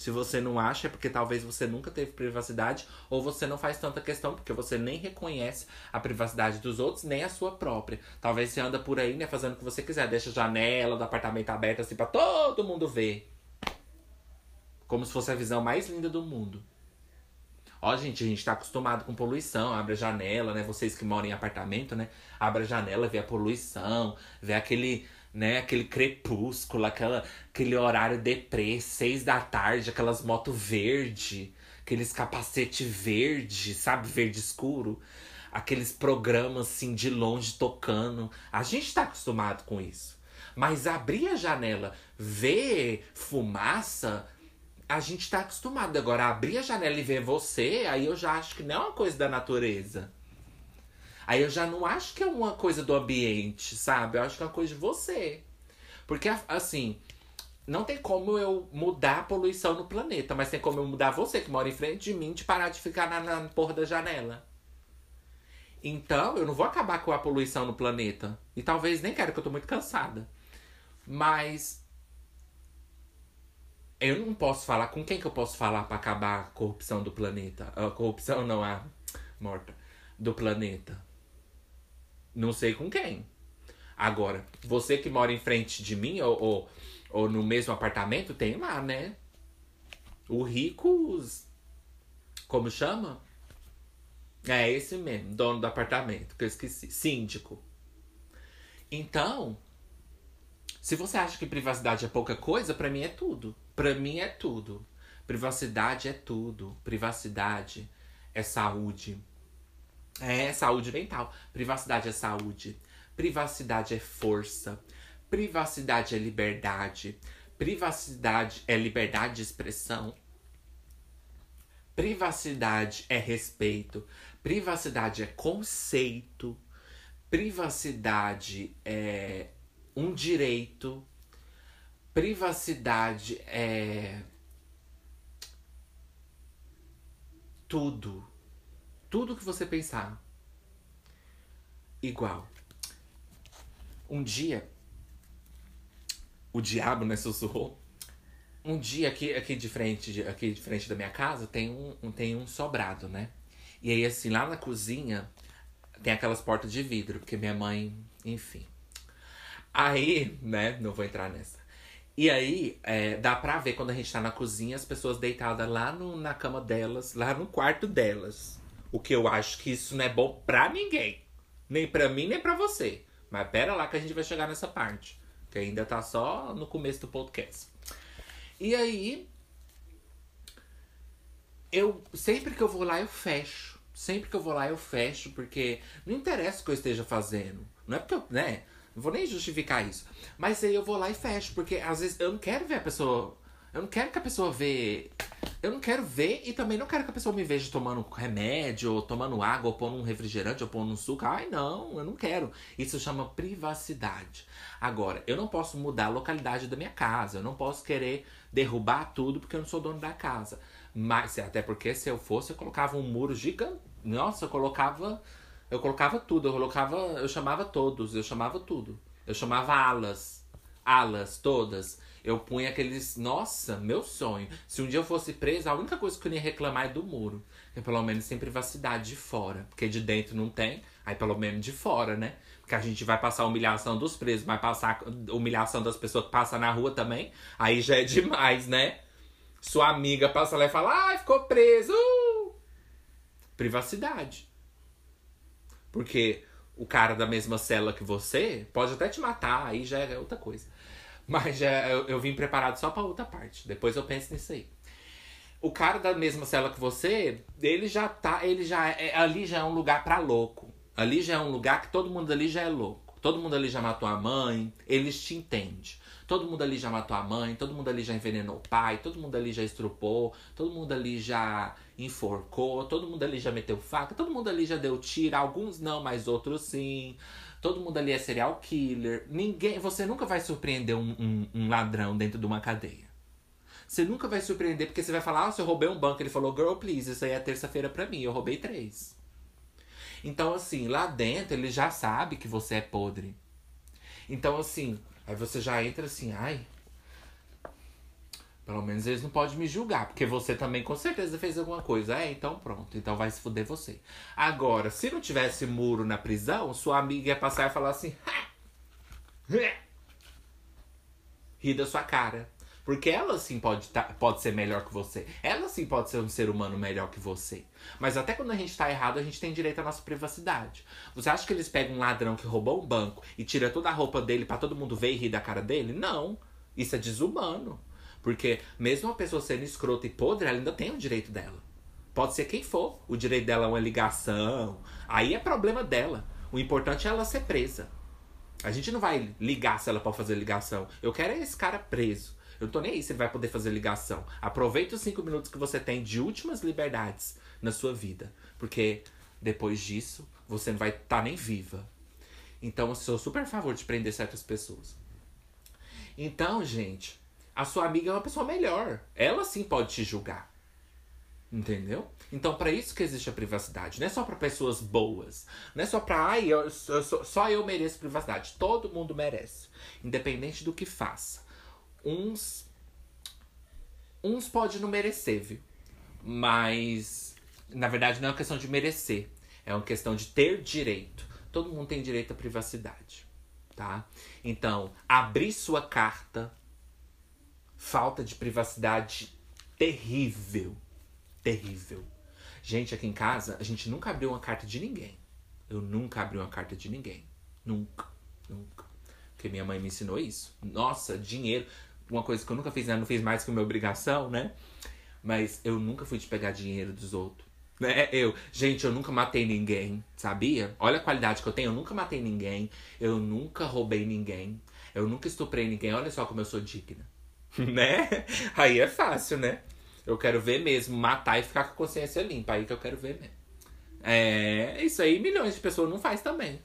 Se você não acha, é porque talvez você nunca teve privacidade ou você não faz tanta questão porque você nem reconhece a privacidade dos outros, nem a sua própria. Talvez você anda por aí, né, fazendo o que você quiser, deixa a janela do apartamento aberta assim para todo mundo ver. Como se fosse a visão mais linda do mundo. Ó, gente, a gente tá acostumado com poluição, abre a janela, né? Vocês que moram em apartamento, né? Abre a janela, vê a poluição, vê aquele né? Aquele crepúsculo, aquela, aquele horário deprê, seis da tarde, aquelas motos verde, aqueles capacete verde, sabe? Verde escuro. Aqueles programas assim de longe tocando. A gente tá acostumado com isso. Mas abrir a janela, ver fumaça, a gente tá acostumado. Agora, abrir a janela e ver você, aí eu já acho que não é uma coisa da natureza. Aí eu já não acho que é uma coisa do ambiente, sabe? Eu acho que é uma coisa de você. Porque, assim, não tem como eu mudar a poluição no planeta, mas tem como eu mudar você que mora em frente de mim de parar de ficar na, na porra da janela. Então, eu não vou acabar com a poluição no planeta. E talvez nem quero, que eu tô muito cansada. Mas. Eu não posso falar. Com quem que eu posso falar para acabar a corrupção do planeta? A corrupção não, a morta. Do planeta. Não sei com quem. Agora, você que mora em frente de mim ou, ou, ou no mesmo apartamento, tem lá, né? O Ricos. Como chama? É esse mesmo, dono do apartamento, que eu esqueci. Síndico. Então, se você acha que privacidade é pouca coisa, para mim é tudo. Para mim é tudo. Privacidade é tudo. Privacidade é saúde. É saúde mental. Privacidade é saúde. Privacidade é força. Privacidade é liberdade. Privacidade é liberdade de expressão. Privacidade é respeito. Privacidade é conceito. Privacidade é um direito. Privacidade é tudo. Tudo que você pensar. Igual. Um dia, o diabo, né, sussurrou. Um dia aqui, aqui de frente, aqui de frente da minha casa, tem um, tem um sobrado, né? E aí, assim, lá na cozinha, tem aquelas portas de vidro, porque minha mãe, enfim. Aí, né, não vou entrar nessa. E aí, é, dá pra ver quando a gente tá na cozinha, as pessoas deitadas lá no, na cama delas, lá no quarto delas. O que eu acho que isso não é bom pra ninguém. Nem pra mim, nem pra você. Mas pera lá que a gente vai chegar nessa parte. Que ainda tá só no começo do podcast. E aí. Eu. Sempre que eu vou lá, eu fecho. Sempre que eu vou lá, eu fecho, porque não interessa o que eu esteja fazendo. Não é porque eu. né? Não vou nem justificar isso. Mas aí eu vou lá e fecho, porque às vezes eu não quero ver a pessoa. Eu não quero que a pessoa vê eu não quero ver e também não quero que a pessoa me veja tomando remédio, ou tomando água, ou pondo um refrigerante, ou pondo um suco. Ai, não, eu não quero. Isso chama privacidade. Agora, eu não posso mudar a localidade da minha casa. Eu não posso querer derrubar tudo porque eu não sou dono da casa. Mas, até porque se eu fosse, eu colocava um muro gigante. Nossa, eu colocava. Eu colocava tudo. Eu colocava. Eu chamava todos. Eu chamava tudo. Eu chamava alas. Alas, todas. Eu punha aqueles. Nossa, meu sonho. Se um dia eu fosse presa, a única coisa que eu ia reclamar é do muro. Que pelo menos tem privacidade de fora. Porque de dentro não tem. Aí pelo menos de fora, né? Porque a gente vai passar a humilhação dos presos, vai passar a humilhação das pessoas que passam na rua também. Aí já é demais, né? Sua amiga passa lá e fala: ai, ficou preso. Privacidade. Porque o cara da mesma cela que você pode até te matar, aí já é outra coisa. Mas já, eu, eu vim preparado só pra outra parte. Depois eu penso nisso aí. O cara da mesma cela que você, ele já tá. Ele já é. Ali já é um lugar pra louco. Ali já é um lugar que todo mundo ali já é louco. Todo mundo ali já matou a mãe, eles te entendem. Todo mundo ali já matou a mãe, todo mundo ali já envenenou o pai, todo mundo ali já estrupou, todo mundo ali já enforcou, todo mundo ali já meteu faca, todo mundo ali já deu tiro, alguns não, mas outros sim. Todo mundo ali é serial killer. Ninguém, você nunca vai surpreender um, um, um ladrão dentro de uma cadeia. Você nunca vai surpreender porque você vai falar, ah, se eu roubei um banco, ele falou, girl, please, isso aí é terça-feira para mim, eu roubei três. Então, assim, lá dentro ele já sabe que você é podre. Então, assim, aí você já entra assim, ai. Pelo menos eles não podem me julgar, porque você também com certeza fez alguma coisa. É, então pronto. Então vai se fuder você. Agora, se não tivesse muro na prisão, sua amiga ia passar e falar assim. Ri da sua cara. Porque ela sim pode, tá, pode ser melhor que você. Ela sim pode ser um ser humano melhor que você. Mas até quando a gente tá errado, a gente tem direito à nossa privacidade. Você acha que eles pegam um ladrão que roubou um banco e tira toda a roupa dele para todo mundo ver e rir da cara dele? Não. Isso é desumano. Porque mesmo uma pessoa sendo escrota e podre, ela ainda tem o direito dela. Pode ser quem for. O direito dela é uma ligação. Aí é problema dela. O importante é ela ser presa. A gente não vai ligar se ela pode fazer ligação. Eu quero é esse cara preso. Eu não tô nem aí se ele vai poder fazer ligação. Aproveita os cinco minutos que você tem de últimas liberdades na sua vida. Porque depois disso, você não vai estar tá nem viva. Então, eu sou super a favor de prender certas pessoas. Então, gente, a sua amiga é uma pessoa melhor. Ela sim pode te julgar. Entendeu? Então, para isso que existe a privacidade. Não é só para pessoas boas. Não é só pra, ai, eu, eu, só eu mereço privacidade. Todo mundo merece. Independente do que faça. Uns. Uns pode não merecer, viu? Mas. Na verdade, não é uma questão de merecer. É uma questão de ter direito. Todo mundo tem direito à privacidade. Tá? Então, abrir sua carta. Falta de privacidade terrível terrível. Gente, aqui em casa, a gente nunca abriu uma carta de ninguém. Eu nunca abri uma carta de ninguém. Nunca. Nunca. Porque minha mãe me ensinou isso. Nossa, dinheiro. Uma coisa que eu nunca fiz, né? Não fiz mais que uma obrigação, né? Mas eu nunca fui de pegar dinheiro dos outros. Né? Eu, gente, eu nunca matei ninguém, sabia? Olha a qualidade que eu tenho. Eu nunca matei ninguém. Eu nunca roubei ninguém. Eu nunca estuprei ninguém. Olha só como eu sou digna. né? Aí é fácil, né? Eu quero ver mesmo, matar e ficar com a consciência limpa. Aí que eu quero ver mesmo. É, isso aí milhões de pessoas não faz também.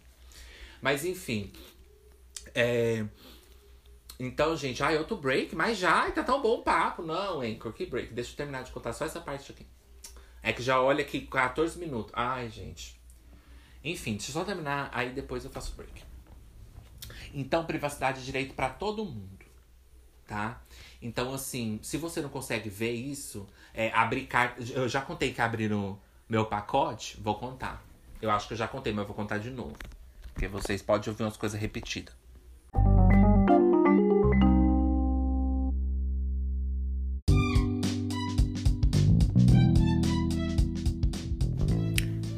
Mas enfim. É, então, gente, ai, outro break, mas já, tá tão bom o papo. Não, Anchor, que break. Deixa eu terminar de contar só essa parte aqui. É que já olha aqui 14 minutos. Ai, gente. Enfim, deixa eu só terminar, aí depois eu faço break. Então, privacidade e direito para todo mundo, tá? Então, assim, se você não consegue ver isso, é, abrir carta. Eu já contei que abrir no meu pacote, vou contar. Eu acho que eu já contei, mas eu vou contar de novo. Porque vocês podem ouvir umas coisas repetidas.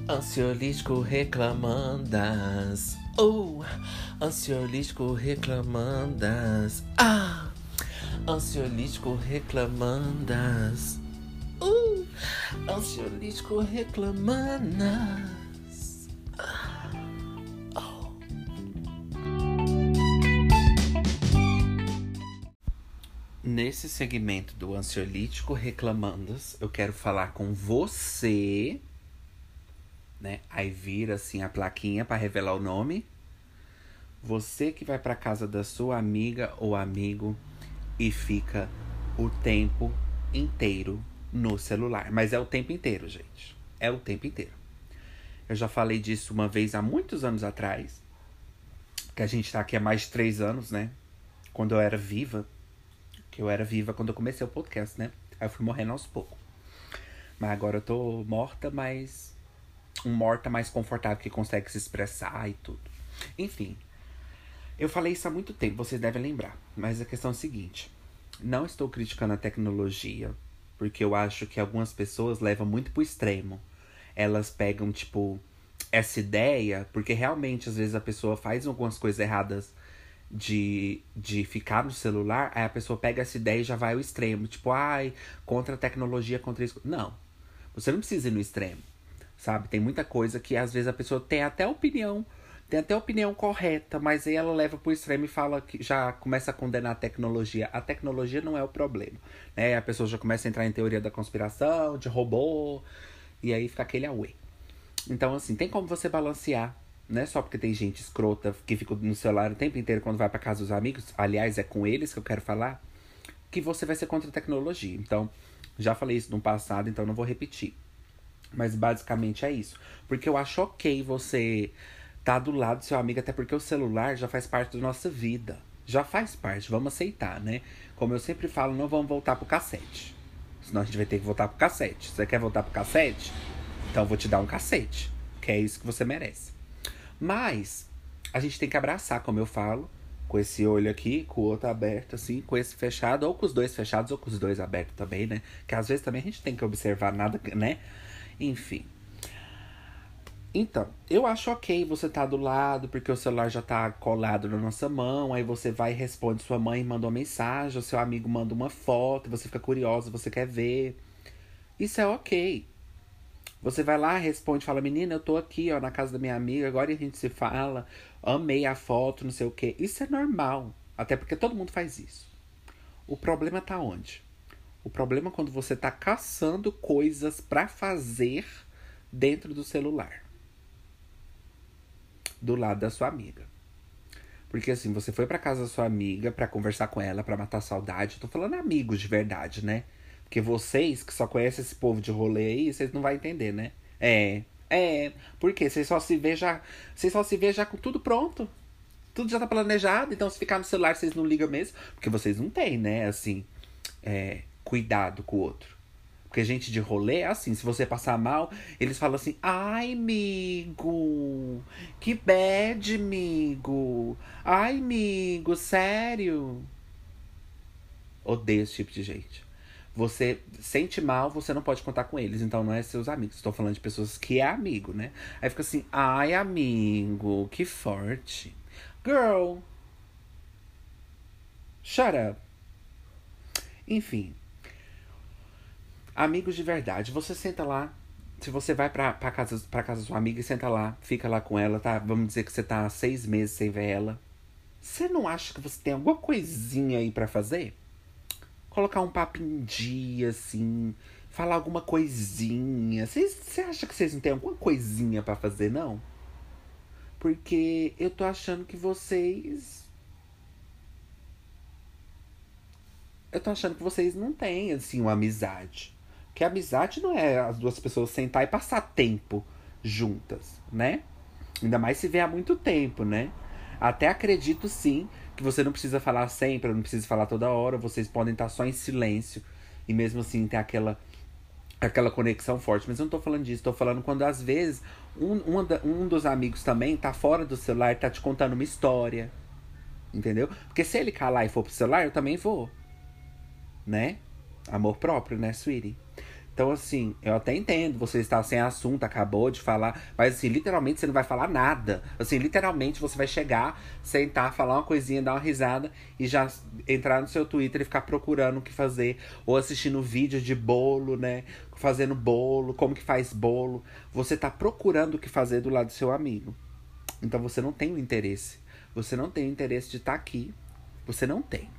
Ansiolítico reclamandas. Oh, ansiolítico reclamandas. Ah! Ansiolítico reclamandas. Uh, ansiolítico reclamandas. Oh. Nesse segmento do ansiolítico reclamandas, eu quero falar com você, né? Aí vira assim a plaquinha para revelar o nome. Você que vai para casa da sua amiga ou amigo e fica o tempo inteiro no celular. Mas é o tempo inteiro, gente. É o tempo inteiro. Eu já falei disso uma vez há muitos anos atrás. Que a gente tá aqui há mais de três anos, né? Quando eu era viva. Que eu era viva quando eu comecei o podcast, né? Aí eu fui morrendo aos poucos. Mas agora eu tô morta, mas. Um morta mais confortável que consegue se expressar e tudo. Enfim, eu falei isso há muito tempo, vocês devem lembrar. Mas a questão é a seguinte: não estou criticando a tecnologia, porque eu acho que algumas pessoas levam muito pro extremo. Elas pegam, tipo, essa ideia, porque realmente às vezes a pessoa faz algumas coisas erradas de, de ficar no celular, aí a pessoa pega essa ideia e já vai ao extremo. Tipo, ai, contra a tecnologia, contra isso. Não. Você não precisa ir no extremo. Sabe? Tem muita coisa que às vezes a pessoa tem até opinião tem até opinião correta, mas aí ela leva pro extremo e fala que já começa a condenar a tecnologia. A tecnologia não é o problema, né? A pessoa já começa a entrar em teoria da conspiração, de robô, e aí fica aquele away. Então, assim, tem como você balancear, né? Só porque tem gente escrota que fica no celular o tempo inteiro quando vai para casa dos amigos, aliás, é com eles que eu quero falar, que você vai ser contra a tecnologia. Então, já falei isso no passado, então não vou repetir. Mas basicamente é isso. Porque eu acho ok você tá do lado do seu amigo, até porque o celular já faz parte da nossa vida. Já faz parte, vamos aceitar, né? Como eu sempre falo, não vamos voltar pro cassete. Senão a gente vai ter que voltar pro cassete. Você quer voltar pro cassete? Então eu vou te dar um cacete. Que é isso que você merece. Mas a gente tem que abraçar, como eu falo, com esse olho aqui, com o outro aberto, assim, com esse fechado, ou com os dois fechados, ou com os dois abertos também, né? Que às vezes também a gente tem que observar nada, né? Enfim. Então, eu acho ok você tá do lado, porque o celular já tá colado na nossa mão, aí você vai e responde, sua mãe manda uma mensagem, o seu amigo manda uma foto, você fica curiosa, você quer ver. Isso é ok. Você vai lá, responde, fala, menina, eu tô aqui, ó, na casa da minha amiga, agora a gente se fala, amei a foto, não sei o quê. Isso é normal. Até porque todo mundo faz isso. O problema tá onde? O problema é quando você tá caçando coisas para fazer dentro do celular. Do lado da sua amiga. Porque assim, você foi para casa da sua amiga para conversar com ela, para matar saudade. Eu tô falando amigos de verdade, né? Porque vocês que só conhecem esse povo de rolê aí, vocês não vão entender, né? É. É. Porque vocês só se vê já. Vocês só se vê já com tudo pronto. Tudo já tá planejado. Então, se ficar no celular, vocês não ligam mesmo. Porque vocês não têm, né? Assim. É, cuidado com o outro. Porque gente de rolê é assim, se você passar mal, eles falam assim, ai, amigo, que bad, amigo. Ai, amigo, sério. Odeio esse tipo de gente você sente mal, você não pode contar com eles. Então não é seus amigos. Estou falando de pessoas que é amigo, né? Aí fica assim, ai, amigo, que forte. Girl. Shut up. Enfim. Amigos de verdade. Você senta lá. Se você vai pra, pra, casa, pra casa da sua amiga e senta lá, fica lá com ela, tá? Vamos dizer que você tá seis meses sem ver ela. Você não acha que você tem alguma coisinha aí para fazer? colocar um papo em dia, assim, falar alguma coisinha. Você acha que vocês não têm alguma coisinha para fazer, não? Porque eu tô achando que vocês. Eu tô achando que vocês não têm, assim, uma amizade. Porque amizade não é as duas pessoas sentar e passar tempo juntas, né? Ainda mais se vê há muito tempo, né? Até acredito sim que você não precisa falar sempre, não precisa falar toda hora, vocês podem estar só em silêncio e mesmo assim ter aquela aquela conexão forte. Mas eu não tô falando disso, tô falando quando às vezes um, um, um dos amigos também tá fora do celular e tá te contando uma história. Entendeu? Porque se ele calar e for pro celular, eu também vou. Né? Amor próprio, né, sweetie? Então, assim, eu até entendo, você está sem assunto, acabou de falar, mas assim, literalmente você não vai falar nada. Assim, literalmente você vai chegar, sentar, falar uma coisinha, dar uma risada e já entrar no seu Twitter e ficar procurando o que fazer. Ou assistindo vídeo de bolo, né? Fazendo bolo, como que faz bolo. Você tá procurando o que fazer do lado do seu amigo. Então você não tem o interesse. Você não tem o interesse de estar tá aqui. Você não tem.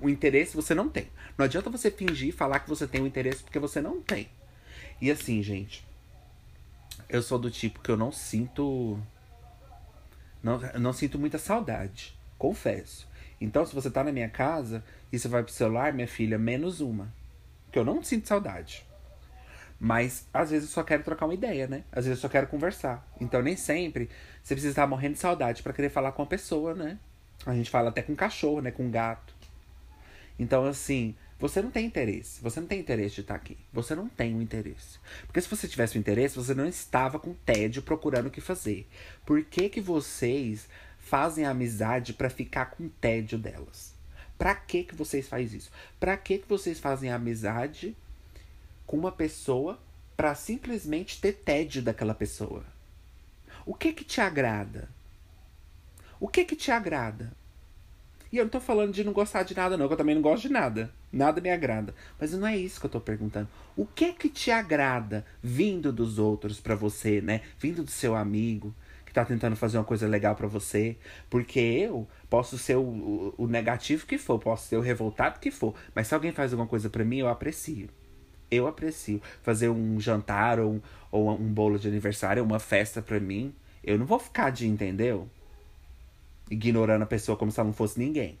O interesse você não tem. Não adianta você fingir falar que você tem o um interesse porque você não tem. E assim, gente. Eu sou do tipo que eu não sinto. Não, não sinto muita saudade. Confesso. Então, se você tá na minha casa e você vai pro celular, minha filha, menos uma. Porque eu não sinto saudade. Mas às vezes eu só quero trocar uma ideia, né? Às vezes eu só quero conversar. Então nem sempre você precisa estar morrendo de saudade para querer falar com uma pessoa, né? A gente fala até com cachorro, né? Com gato. Então, assim, você não tem interesse. Você não tem interesse de estar aqui. Você não tem o um interesse. Porque se você tivesse o um interesse, você não estava com tédio procurando o que fazer. Por que, que vocês fazem amizade para ficar com tédio delas? Pra que, que vocês fazem isso? Pra que, que vocês fazem amizade com uma pessoa para simplesmente ter tédio daquela pessoa? O que que te agrada? O que que te agrada? E eu não tô falando de não gostar de nada, não, que eu também não gosto de nada. Nada me agrada. Mas não é isso que eu tô perguntando. O que é que te agrada vindo dos outros para você, né? Vindo do seu amigo que tá tentando fazer uma coisa legal para você. Porque eu posso ser o, o, o, negativo que for, posso ser o revoltado que for. Mas se alguém faz alguma coisa para mim, eu aprecio. Eu aprecio. Fazer um jantar ou, ou um bolo de aniversário, uma festa para mim, eu não vou ficar de, entendeu? Ignorando a pessoa como se ela não fosse ninguém.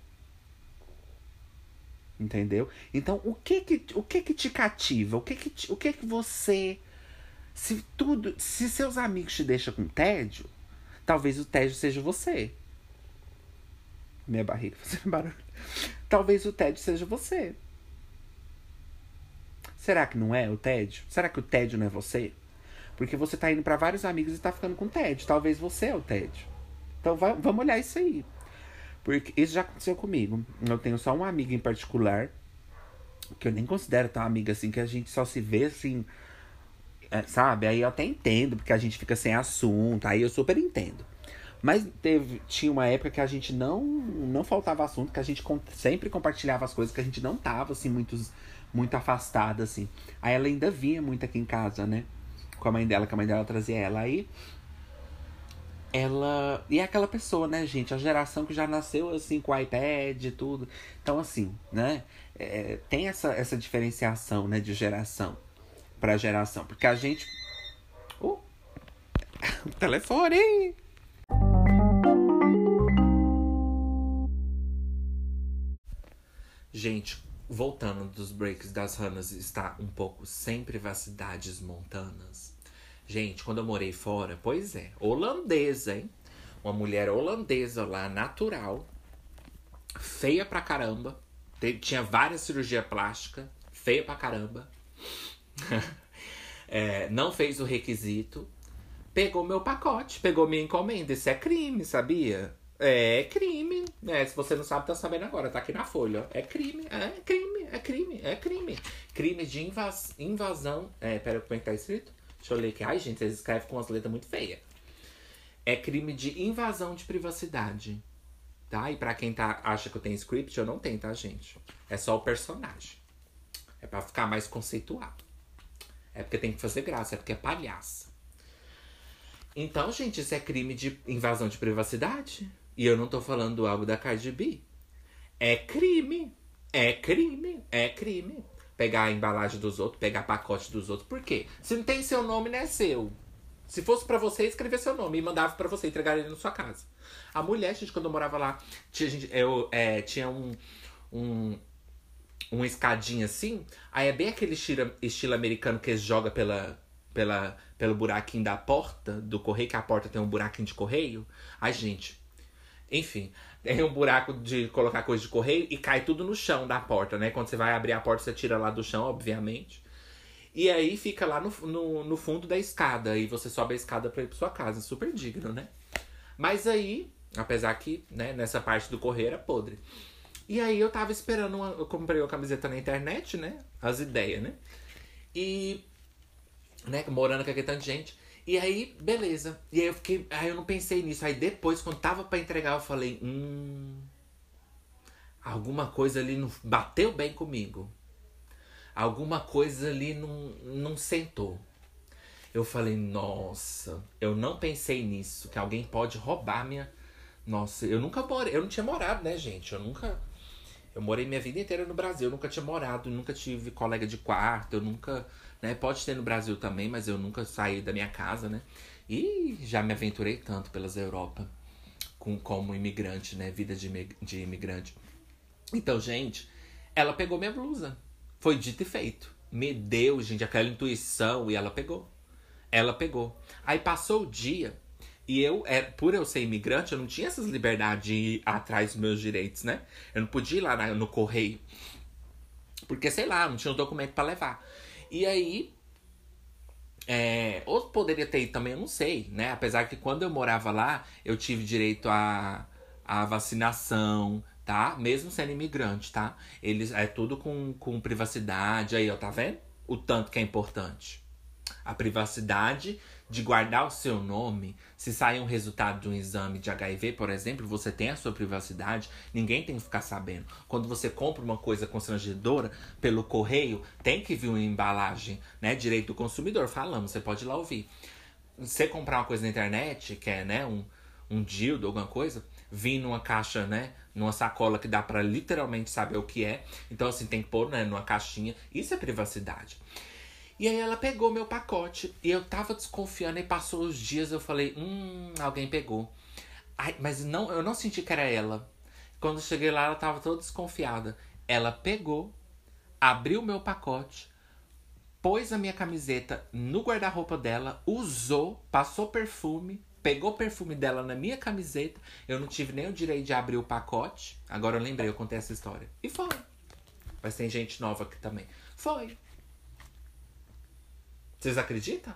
Entendeu? Então, o que que, o que que te cativa? O que que, o que que você se tudo, se seus amigos te deixam com tédio, talvez o tédio seja você. Minha barriga fazendo barulho. Talvez o tédio seja você. Será que não é o tédio? Será que o tédio não é você? Porque você tá indo para vários amigos e tá ficando com tédio. Talvez você é o tédio. Então vai, vamos olhar isso aí. Porque isso já aconteceu comigo. Eu tenho só uma amiga em particular, que eu nem considero tão amiga assim, que a gente só se vê assim. É, sabe? Aí eu até entendo, porque a gente fica sem assunto, aí eu super entendo. Mas teve, tinha uma época que a gente não não faltava assunto, que a gente sempre compartilhava as coisas, que a gente não tava assim muitos, muito afastada assim. Aí ela ainda vinha muito aqui em casa, né? Com a mãe dela, que a mãe dela trazia ela aí. Ela. E é aquela pessoa, né, gente? A geração que já nasceu assim com o iPad e tudo. Então, assim, né? É, tem essa, essa diferenciação, né, de geração para geração. Porque a gente. Uh! telefone! Gente, voltando dos breaks das Ranas, está um pouco sem privacidades montanas. Gente, quando eu morei fora, pois é, holandesa, hein? Uma mulher holandesa lá, natural, feia pra caramba. Tinha várias cirurgias plásticas, feia pra caramba. é, não fez o requisito. Pegou meu pacote, pegou minha encomenda. Isso é crime, sabia? É crime, né? Se você não sabe, tá sabendo agora, tá aqui na folha. É crime, é crime, é crime, é crime. Crime de invas invasão. É, pera, como é que tá escrito? Deixa eu ler aqui. Ai, gente, vocês escrevem com umas letras muito feias. É crime de invasão de privacidade. Tá? E pra quem tá, acha que eu tenho script, eu não tenho, tá, gente? É só o personagem. É pra ficar mais conceituado. É porque tem que fazer graça, é porque é palhaça. Então, gente, isso é crime de invasão de privacidade? E eu não tô falando algo da Cardi B. É crime. É crime. É crime. Pegar a embalagem dos outros, pegar pacote dos outros. Por quê? Se não tem seu nome, não é seu. Se fosse para você, escrever seu nome e mandava para você entregar ele na sua casa. A mulher, gente, quando eu morava lá, tinha, gente, eu, é, tinha um, um, uma escadinha assim. Aí é bem aquele estilo, estilo americano que eles jogam pela, pela, pelo buraquinho da porta do correio, que a porta tem um buraquinho de correio. Ai, gente, enfim, tem um buraco de colocar coisa de correio e cai tudo no chão da porta, né? Quando você vai abrir a porta, você tira lá do chão, obviamente. E aí fica lá no, no, no fundo da escada. E você sobe a escada pra ir pra sua casa. Super digno, né? Mas aí, apesar que, né, nessa parte do correio era podre. E aí eu tava esperando uma, Eu comprei uma camiseta na internet, né? As ideias, né? E. Né, morando com aquele tanto de gente. E aí, beleza. E aí eu fiquei. Aí eu não pensei nisso. Aí depois, quando tava para entregar, eu falei, hum. Alguma coisa ali não bateu bem comigo. Alguma coisa ali não, não sentou. Eu falei, nossa, eu não pensei nisso, que alguém pode roubar minha. Nossa, eu nunca morei, eu não tinha morado, né, gente? Eu nunca. Eu morei minha vida inteira no Brasil, eu nunca tinha morado, nunca tive colega de quarto, eu nunca né? Pode ter no Brasil também, mas eu nunca saí da minha casa, né? E já me aventurei tanto pelas Europa com, como imigrante, né? Vida de, de imigrante. Então, gente, ela pegou minha blusa. Foi dito e feito. Me deu, gente, aquela intuição e ela pegou. Ela pegou. Aí passou o dia e eu, é, por eu ser imigrante, eu não tinha essas liberdades de ir atrás dos meus direitos, né? Eu não podia ir lá no correio. Porque, sei lá, não tinha os documentos para levar. E aí. É, ou poderia ter ido também, eu não sei, né? Apesar que quando eu morava lá, eu tive direito à, à vacinação, tá? Mesmo sendo imigrante, tá? Eles, é tudo com, com privacidade. Aí, ó, tá vendo? O tanto que é importante. A privacidade de guardar o seu nome. Se sair um resultado de um exame de HIV, por exemplo, você tem a sua privacidade, ninguém tem que ficar sabendo. Quando você compra uma coisa constrangedora pelo correio, tem que vir uma embalagem, né? Direito do consumidor, falamos, você pode ir lá ouvir. Você comprar uma coisa na internet, que é, né, um, um dildo, alguma coisa, vir numa caixa, né? Numa sacola que dá para literalmente saber o que é. Então, assim, tem que pôr, né, numa caixinha. Isso é privacidade. E aí ela pegou meu pacote e eu tava desconfiando e passou os dias eu falei, hum, alguém pegou. Ai, mas não, eu não senti que era ela. Quando cheguei lá, ela tava toda desconfiada. Ela pegou, abriu meu pacote, pôs a minha camiseta no guarda-roupa dela, usou, passou perfume pegou o perfume dela na minha camiseta. Eu não tive nem o direito de abrir o pacote. Agora eu lembrei, eu contei essa história. E foi. Mas tem gente nova aqui também. Foi. Vocês acreditam?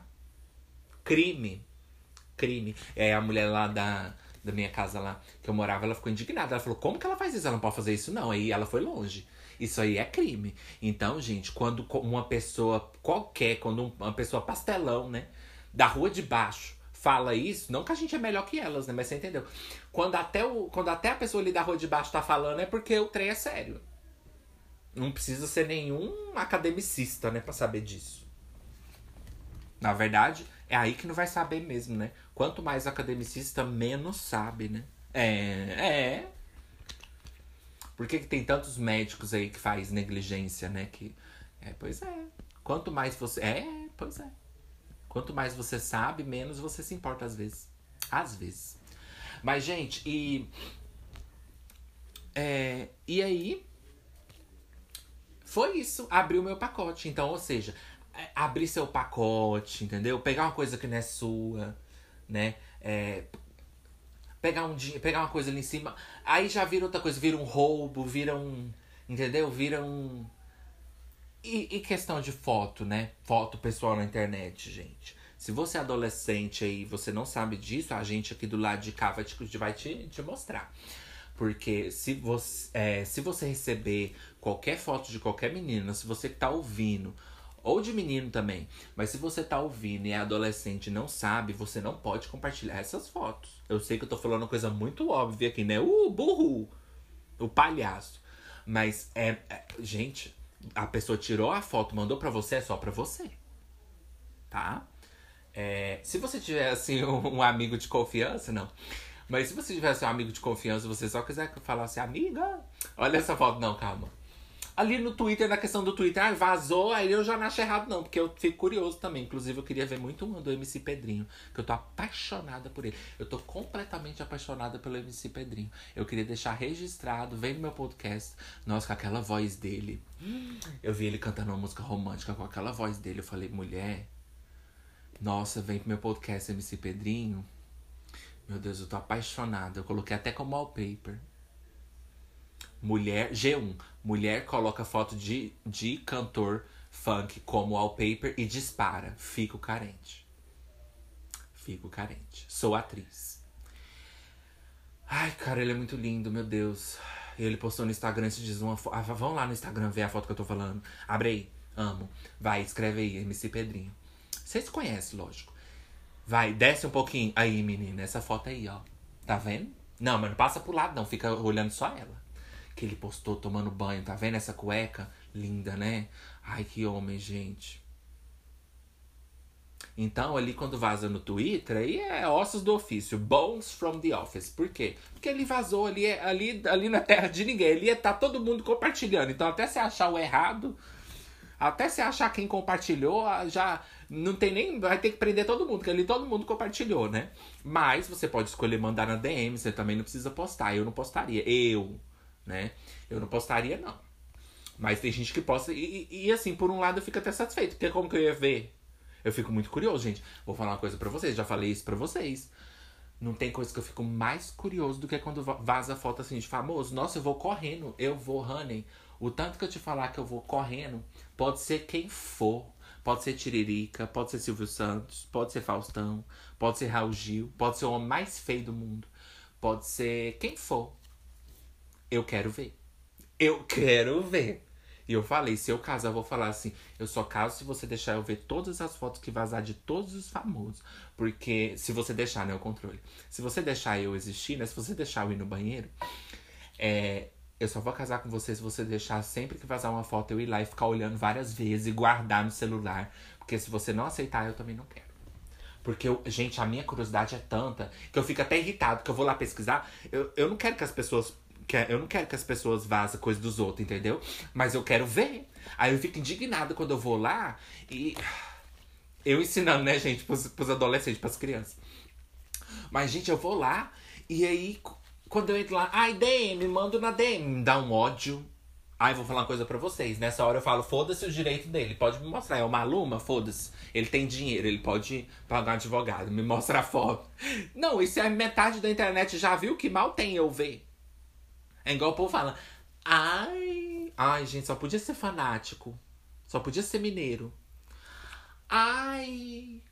Crime. Crime. É a mulher lá da, da minha casa lá, que eu morava, ela ficou indignada. Ela falou, como que ela faz isso? Ela não pode fazer isso, não. Aí ela foi longe. Isso aí é crime. Então, gente, quando uma pessoa qualquer, quando uma pessoa pastelão, né? Da rua de baixo fala isso, não que a gente é melhor que elas, né? Mas você entendeu? Quando até, o, quando até a pessoa ali da rua de baixo tá falando, é porque o trem é sério. Não precisa ser nenhum academicista, né, pra saber disso. Na verdade, é aí que não vai saber mesmo, né? Quanto mais academicista, menos sabe, né? É, é. Por que, que tem tantos médicos aí que faz negligência, né? Que, é, pois é. Quanto mais você. É, pois é. Quanto mais você sabe, menos você se importa às vezes. Às vezes. Mas, gente, e. É, e aí. Foi isso. Abriu meu pacote. Então, ou seja, abrir seu pacote, entendeu? Pegar uma coisa que não é sua, né? É, pegar um pegar uma coisa ali em cima. Aí já vira outra coisa, vira um roubo, vira um. Entendeu? Vira um. E, e, questão de foto, né? Foto pessoal na internet, gente. Se você é adolescente aí você não sabe disso, a gente aqui do lado de cá vai te, vai te, te mostrar. Porque se você, é, se você receber qualquer foto de qualquer menina, se você que tá ouvindo, ou de menino também, mas se você tá ouvindo e é adolescente e não sabe, você não pode compartilhar essas fotos. Eu sei que eu tô falando uma coisa muito óbvia aqui, né? O burro! O palhaço. Mas é, é gente, a pessoa tirou a foto, mandou para você, é só para você. Tá? É, se você tiver, assim, um, um, amigo de confiança, não. Mas se você tivesse um amigo de confiança, você só quiser falar assim, amiga, olha essa foto. Não, calma. Ali no Twitter, na questão do Twitter, ah, vazou, aí eu já não acho errado, não, porque eu fico curioso também. Inclusive, eu queria ver muito uma do MC Pedrinho, que eu tô apaixonada por ele. Eu tô completamente apaixonada pelo MC Pedrinho. Eu queria deixar registrado, vem no meu podcast, nossa, com aquela voz dele. Eu vi ele cantando uma música romântica com aquela voz dele. Eu falei, mulher, nossa, vem pro meu podcast MC Pedrinho. Meu Deus, eu tô apaixonada. Eu coloquei até como wallpaper. Mulher, G1. Mulher coloca foto de, de cantor funk como wallpaper e dispara. Fico carente. Fico carente. Sou atriz. Ai, cara, ele é muito lindo, meu Deus. Ele postou no Instagram esses dias uma foto. Ah, vão lá no Instagram ver a foto que eu tô falando. Abre aí. Amo. Vai, escreve aí, MC Pedrinho. Vocês conhecem, lógico. Vai, desce um pouquinho. Aí, menina, essa foto aí, ó. Tá vendo? Não, mas não passa pro lado, não. Fica olhando só ela que ele postou tomando banho. Tá vendo essa cueca? Linda, né? Ai, que homem, gente. Então, ali quando vaza no Twitter, aí é ossos do ofício. Bones from the office. Por quê? Porque ele vazou ali, ali, ali na terra de ninguém. Ali tá todo mundo compartilhando. Então, até você achar o errado, até você achar quem compartilhou, já não tem nem. Vai ter que prender todo mundo, porque ali todo mundo compartilhou, né? Mas você pode escolher mandar na DM, você também não precisa postar. Eu não postaria. Eu né? Eu não postaria, não. Mas tem gente que posta. E, e, e, assim, por um lado eu fico até satisfeito. Porque como que eu ia ver? Eu fico muito curioso, gente. Vou falar uma coisa pra vocês, já falei isso pra vocês. Não tem coisa que eu fico mais curioso do que quando vaza foto assim de famoso. Nossa, eu vou correndo, eu vou, honey. O tanto que eu te falar que eu vou correndo, pode ser quem for. Pode ser Tiririca, pode ser Silvio Santos, pode ser Faustão, pode ser Raul Gil, pode ser o homem mais feio do mundo, pode ser quem for. Eu quero ver. Eu quero ver. E eu falei, se eu casar, eu vou falar assim: eu só caso se você deixar eu ver todas as fotos que vazar de todos os famosos. Porque se você deixar, né, o controle. Se você deixar eu existir, né? Se você deixar eu ir no banheiro, é, eu só vou casar com você se você deixar sempre que vazar uma foto eu ir lá e ficar olhando várias vezes e guardar no celular. Porque se você não aceitar, eu também não quero. Porque, eu, gente, a minha curiosidade é tanta que eu fico até irritado, que eu vou lá pesquisar. Eu, eu não quero que as pessoas eu não quero que as pessoas vazem coisa dos outros, entendeu? Mas eu quero ver. Aí eu fico indignado quando eu vou lá e. Eu ensinando, né, gente, pros, pros adolescentes, pras crianças. Mas, gente, eu vou lá e aí, quando eu entro lá, ai, DM, mando na DM, me dá um ódio. Ai, vou falar uma coisa pra vocês. Nessa hora eu falo, foda-se o direito dele. Pode me mostrar. É uma Luma? Foda-se. Ele tem dinheiro, ele pode pagar um advogado. Me mostra a foto. Não, isso é metade da internet já viu que mal tem eu ver. É igual o povo fala. Ai. Ai, gente, só podia ser fanático. Só podia ser mineiro. Ai.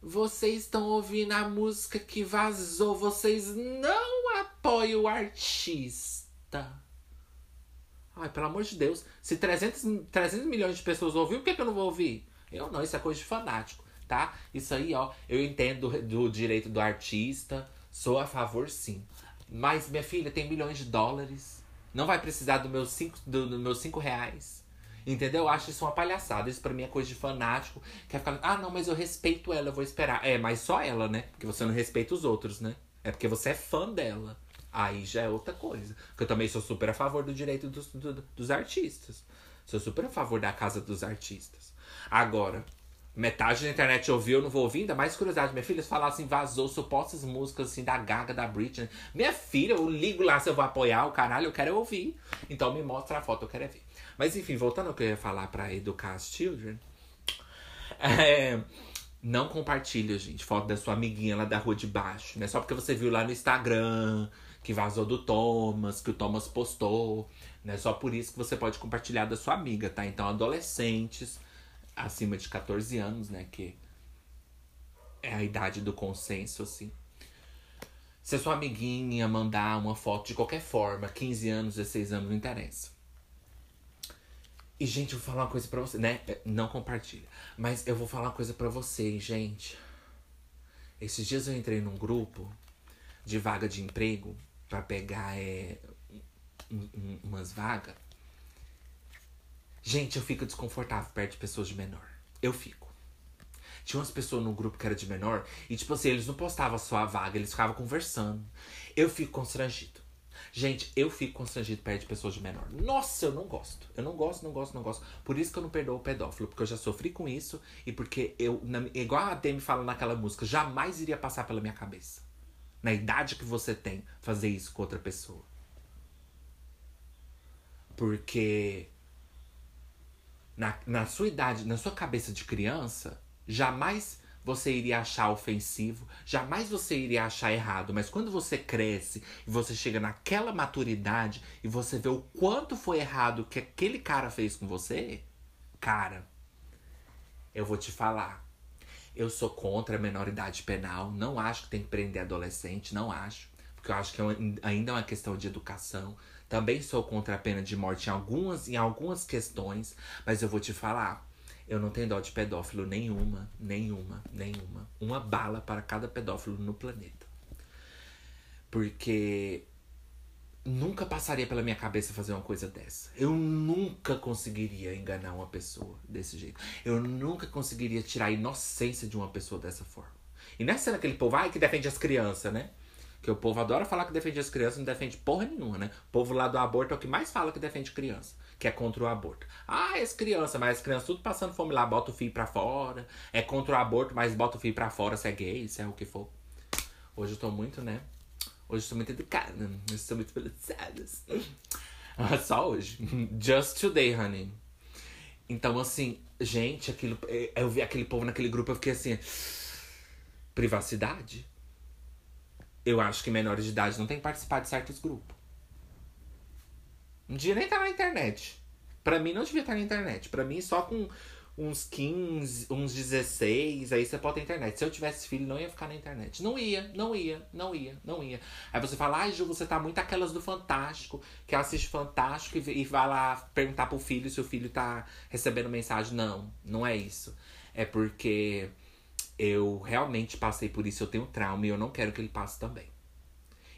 Vocês estão ouvindo a música que vazou. Vocês não apoiam o artista. Ai, pelo amor de Deus. Se 300, 300 milhões de pessoas ouviram, por que, que eu não vou ouvir? Eu não, isso é coisa de fanático, tá? Isso aí, ó, eu entendo do, do direito do artista, sou a favor sim. Mas, minha filha, tem milhões de dólares. Não vai precisar do meus cinco, do, do meus cinco reais. Entendeu? Eu acho isso uma palhaçada. Isso pra mim é coisa de fanático. Quer ficar. Ah, não, mas eu respeito ela, eu vou esperar. É, mas só ela, né? Porque você não respeita os outros, né? É porque você é fã dela. Aí já é outra coisa. Porque eu também sou super a favor do direito dos, do, dos artistas. Sou super a favor da casa dos artistas. Agora, metade da internet ouviu, eu não vou ouvir, ainda mais curiosidade. Minha filha falar assim, vazou supostas músicas assim da Gaga, da Britney. Minha filha, eu ligo lá se eu vou apoiar o caralho, eu quero ouvir. Então me mostra a foto, eu quero ver. Mas enfim, voltando ao que eu ia falar pra educar as children. É, não compartilha, gente, foto da sua amiguinha lá da rua de baixo. Não é só porque você viu lá no Instagram que vazou do Thomas, que o Thomas postou. Não é só por isso que você pode compartilhar da sua amiga, tá? Então, adolescentes acima de 14 anos, né? Que é a idade do consenso, assim. Se a sua amiguinha mandar uma foto de qualquer forma, 15 anos, 16 anos, não interessa. E, gente, eu vou falar uma coisa pra você, né? Não compartilha. Mas eu vou falar uma coisa pra vocês, gente. Esses dias eu entrei num grupo de vaga de emprego para pegar é, um, um, umas vagas. Gente, eu fico desconfortável perto de pessoas de menor. Eu fico. Tinha umas pessoas no grupo que era de menor e, tipo assim, eles não postavam só a vaga, eles ficavam conversando. Eu fico constrangido. Gente, eu fico constrangido perto de pessoas de menor. Nossa, eu não gosto. Eu não gosto, não gosto, não gosto. Por isso que eu não perdoo o pedófilo, porque eu já sofri com isso e porque eu, na, igual a Demi fala naquela música, jamais iria passar pela minha cabeça na idade que você tem, fazer isso com outra pessoa. Porque na, na sua idade, na sua cabeça de criança, jamais você iria achar ofensivo, jamais você iria achar errado, mas quando você cresce e você chega naquela maturidade e você vê o quanto foi errado que aquele cara fez com você, cara, eu vou te falar, eu sou contra a menoridade penal, não acho que tem que prender adolescente, não acho. Porque eu acho que é ainda é uma questão de educação. Também sou contra a pena de morte em algumas, em algumas questões, mas eu vou te falar, eu não tenho dó de pedófilo nenhuma, nenhuma, nenhuma. Uma bala para cada pedófilo no planeta. Porque nunca passaria pela minha cabeça fazer uma coisa dessa. Eu nunca conseguiria enganar uma pessoa desse jeito. Eu nunca conseguiria tirar a inocência de uma pessoa dessa forma. E não é sendo aquele povo ai, que defende as crianças, né? Que o povo adora falar que defende as crianças, não defende porra nenhuma, né? O povo lá do aborto é o que mais fala que defende criança, que é contra o aborto. Ah, as crianças, mas as crianças tudo passando fome lá, bota o filho pra fora. É contra o aborto, mas bota o filho pra fora se é gay, se é o que for. Hoje eu tô muito, né? Hoje estou muito educada. Estou muito pelejada. Só hoje. Just today, honey. Então, assim, gente, aquilo, é, eu vi aquele povo naquele grupo, eu fiquei assim. Privacidade? Eu acho que menores de idade não tem que participar de certos grupos. Não devia nem estar na internet. Pra mim, não devia estar na internet. Pra mim, só com uns 15, uns 16, aí você pode ter internet. Se eu tivesse filho, não ia ficar na internet. Não ia, não ia, não ia, não ia. Aí você fala, ai, Ju, você tá muito aquelas do Fantástico, que assiste Fantástico e, e vai lá perguntar pro filho se o filho tá recebendo mensagem. Não, não é isso. É porque eu realmente passei por isso, eu tenho trauma e eu não quero que ele passe também.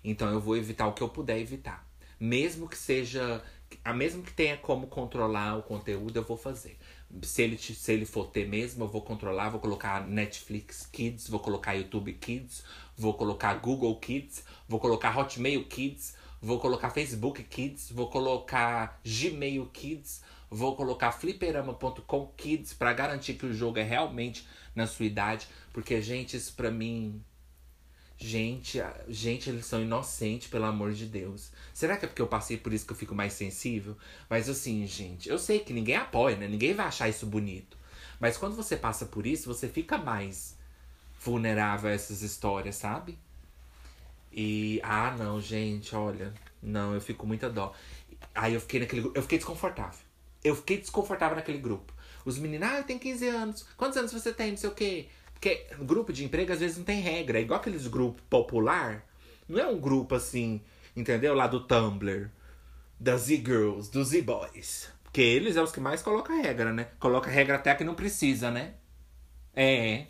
Então eu vou evitar o que eu puder evitar. Mesmo que seja. Mesmo que tenha como controlar o conteúdo, eu vou fazer se ele, se ele for ter mesmo, eu vou controlar, vou colocar Netflix Kids, vou colocar YouTube Kids, vou colocar Google Kids, vou colocar Hotmail Kids, vou colocar Facebook Kids, vou colocar Gmail Kids, vou colocar fliperama.com Kids para garantir que o jogo é realmente na sua idade, porque gente, isso pra mim Gente, gente, eles são inocentes, pelo amor de Deus. Será que é porque eu passei por isso que eu fico mais sensível? Mas assim, gente, eu sei que ninguém apoia, né? Ninguém vai achar isso bonito. Mas quando você passa por isso, você fica mais vulnerável a essas histórias, sabe? E ah, não, gente, olha, não, eu fico muita dó. Aí eu fiquei naquele eu fiquei desconfortável. Eu fiquei desconfortável naquele grupo. Os meninos, ah, eu tenho 15 anos. Quantos anos você tem? Não sei o quê. Porque grupo de emprego às vezes não tem regra. É igual aqueles grupos popular. Não é um grupo assim, entendeu? Lá do Tumblr. Das Z-Girls, dos Z-Boys. Porque eles é os que mais colocam regra, né? Coloca regra até que não precisa, né? É.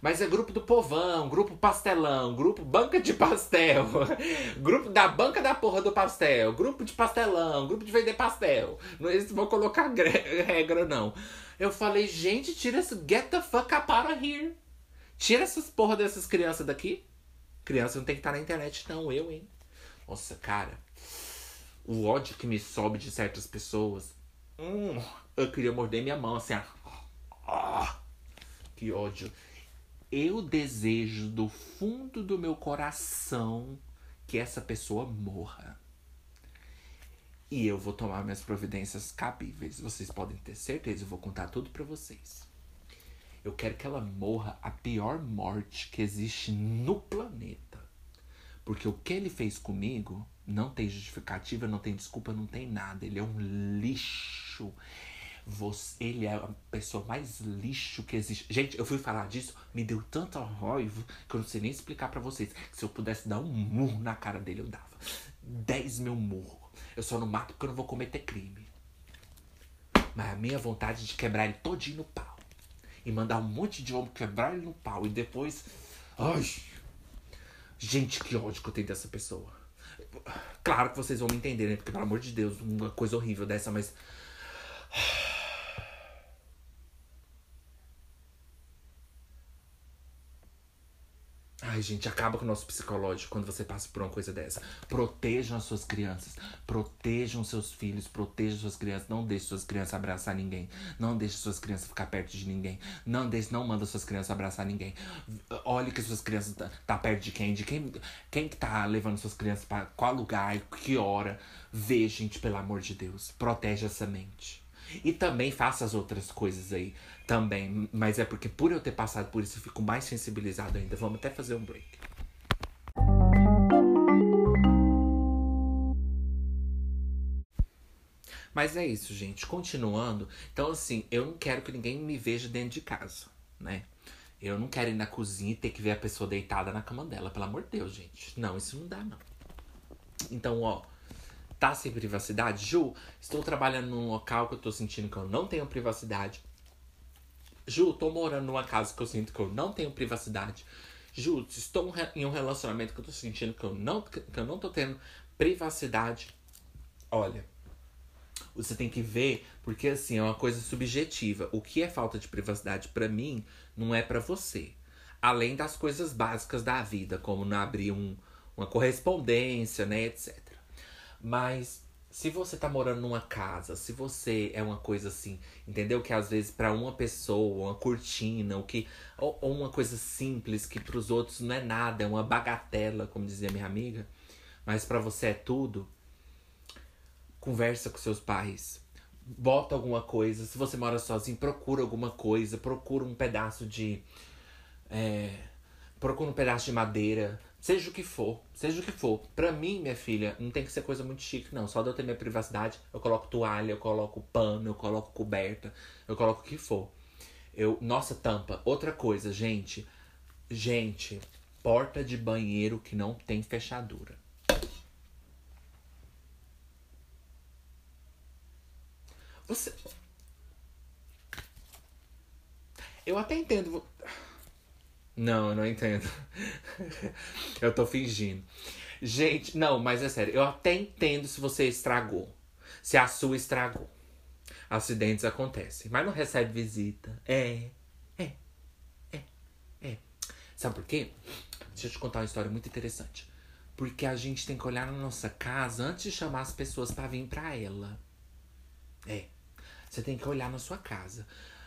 Mas é grupo do povão, grupo pastelão, grupo banca de pastel, grupo da banca da porra do pastel, grupo de pastelão, grupo de vender pastel. Não eles vão colocar regra, não. Eu falei, gente, tira isso, get the fuck up out of here. Tira essas porra dessas crianças daqui. Criança não tem que estar na internet, não, eu, hein? Nossa, cara. O ódio que me sobe de certas pessoas. Hum, eu queria morder minha mão assim, ó. que ódio. Eu desejo do fundo do meu coração que essa pessoa morra. E eu vou tomar minhas providências cabíveis. Vocês podem ter certeza, eu vou contar tudo para vocês. Eu quero que ela morra a pior morte que existe no planeta. Porque o que ele fez comigo não tem justificativa, não tem desculpa, não tem nada. Ele é um lixo. Você, ele é a pessoa mais lixo que existe. Gente, eu fui falar disso, me deu tanta raiva que eu não sei nem explicar para vocês. Se eu pudesse dar um murro na cara dele, eu dava. 10 mil murros. Eu só não mato porque eu não vou cometer crime. Mas a minha vontade é de quebrar ele todinho no pau. E mandar um monte de homem quebrar ele no pau. E depois. Ai! Gente, que ódio que eu tenho dessa pessoa. Claro que vocês vão me entender, né? Porque, pelo amor de Deus, uma coisa horrível dessa, mas. Ai, gente, acaba com o nosso psicológico quando você passa por uma coisa dessa. Protejam as suas crianças, protejam seus filhos, protejam suas crianças. Não deixe suas crianças abraçar ninguém. Não deixe suas crianças ficar perto de ninguém. Não deixe, não manda suas crianças abraçar ninguém. Olhe que suas crianças tá, tá perto de quem, de quem, quem que tá levando suas crianças para qual lugar, que hora. Vê, gente, pelo amor de Deus. Protege essa mente. E também faça as outras coisas aí também. Mas é porque por eu ter passado por isso, eu fico mais sensibilizado ainda. Vamos até fazer um break. Mas é isso, gente. Continuando. Então, assim, eu não quero que ninguém me veja dentro de casa, né? Eu não quero ir na cozinha e ter que ver a pessoa deitada na cama dela. Pelo amor de Deus, gente. Não, isso não dá, não. Então, ó. Tá sem privacidade? Ju, estou trabalhando num local que eu tô sentindo que eu não tenho privacidade. Ju, tô morando numa casa que eu sinto que eu não tenho privacidade. Ju, estou em um relacionamento que eu tô sentindo que eu não, que eu não tô tendo privacidade. Olha, você tem que ver, porque assim, é uma coisa subjetiva. O que é falta de privacidade para mim não é para você. Além das coisas básicas da vida, como não abrir um, uma correspondência, né, etc. Mas se você tá morando numa casa, se você é uma coisa assim, entendeu? Que às vezes para uma pessoa, uma cortina, o que ou, ou uma coisa simples que para os outros não é nada, é uma bagatela, como dizia minha amiga, mas para você é tudo. Conversa com seus pais. Bota alguma coisa. Se você mora sozinho, procura alguma coisa. Procura um pedaço de. É, procura um pedaço de madeira. Seja o que for, seja o que for. Pra mim, minha filha, não tem que ser coisa muito chique, não. Só de eu ter minha privacidade, eu coloco toalha, eu coloco pano, eu coloco coberta, eu coloco o que for. Eu, nossa, tampa. Outra coisa, gente. Gente, porta de banheiro que não tem fechadura. Você. Eu até entendo. Não, eu não entendo. eu tô fingindo. Gente, não, mas é sério. Eu até entendo se você estragou. Se a sua estragou. Acidentes acontecem. Mas não recebe visita. É. É. É. É. Sabe por quê? Deixa eu te contar uma história muito interessante. Porque a gente tem que olhar na nossa casa antes de chamar as pessoas para vir para ela. É. Você tem que olhar na sua casa.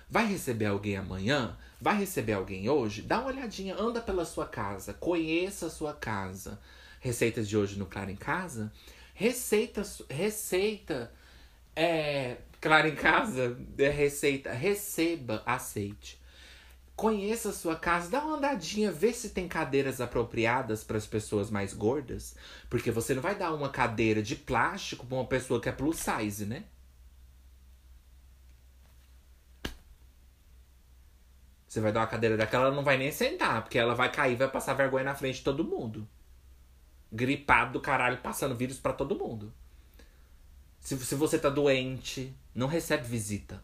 Vai receber alguém amanhã? Vai receber alguém hoje? Dá uma olhadinha, anda pela sua casa, conheça a sua casa. Receitas de hoje no Claro em Casa. Receita, receita, é, Claro em Casa, é receita, receba, aceite. Conheça a sua casa, dá uma andadinha, vê se tem cadeiras apropriadas para as pessoas mais gordas. Porque você não vai dar uma cadeira de plástico para uma pessoa que é plus size, né? Você vai dar uma cadeira daquela, ela não vai nem sentar, porque ela vai cair, vai passar vergonha na frente de todo mundo. Gripado do caralho, passando vírus para todo mundo. Se, se você tá doente, não recebe visita.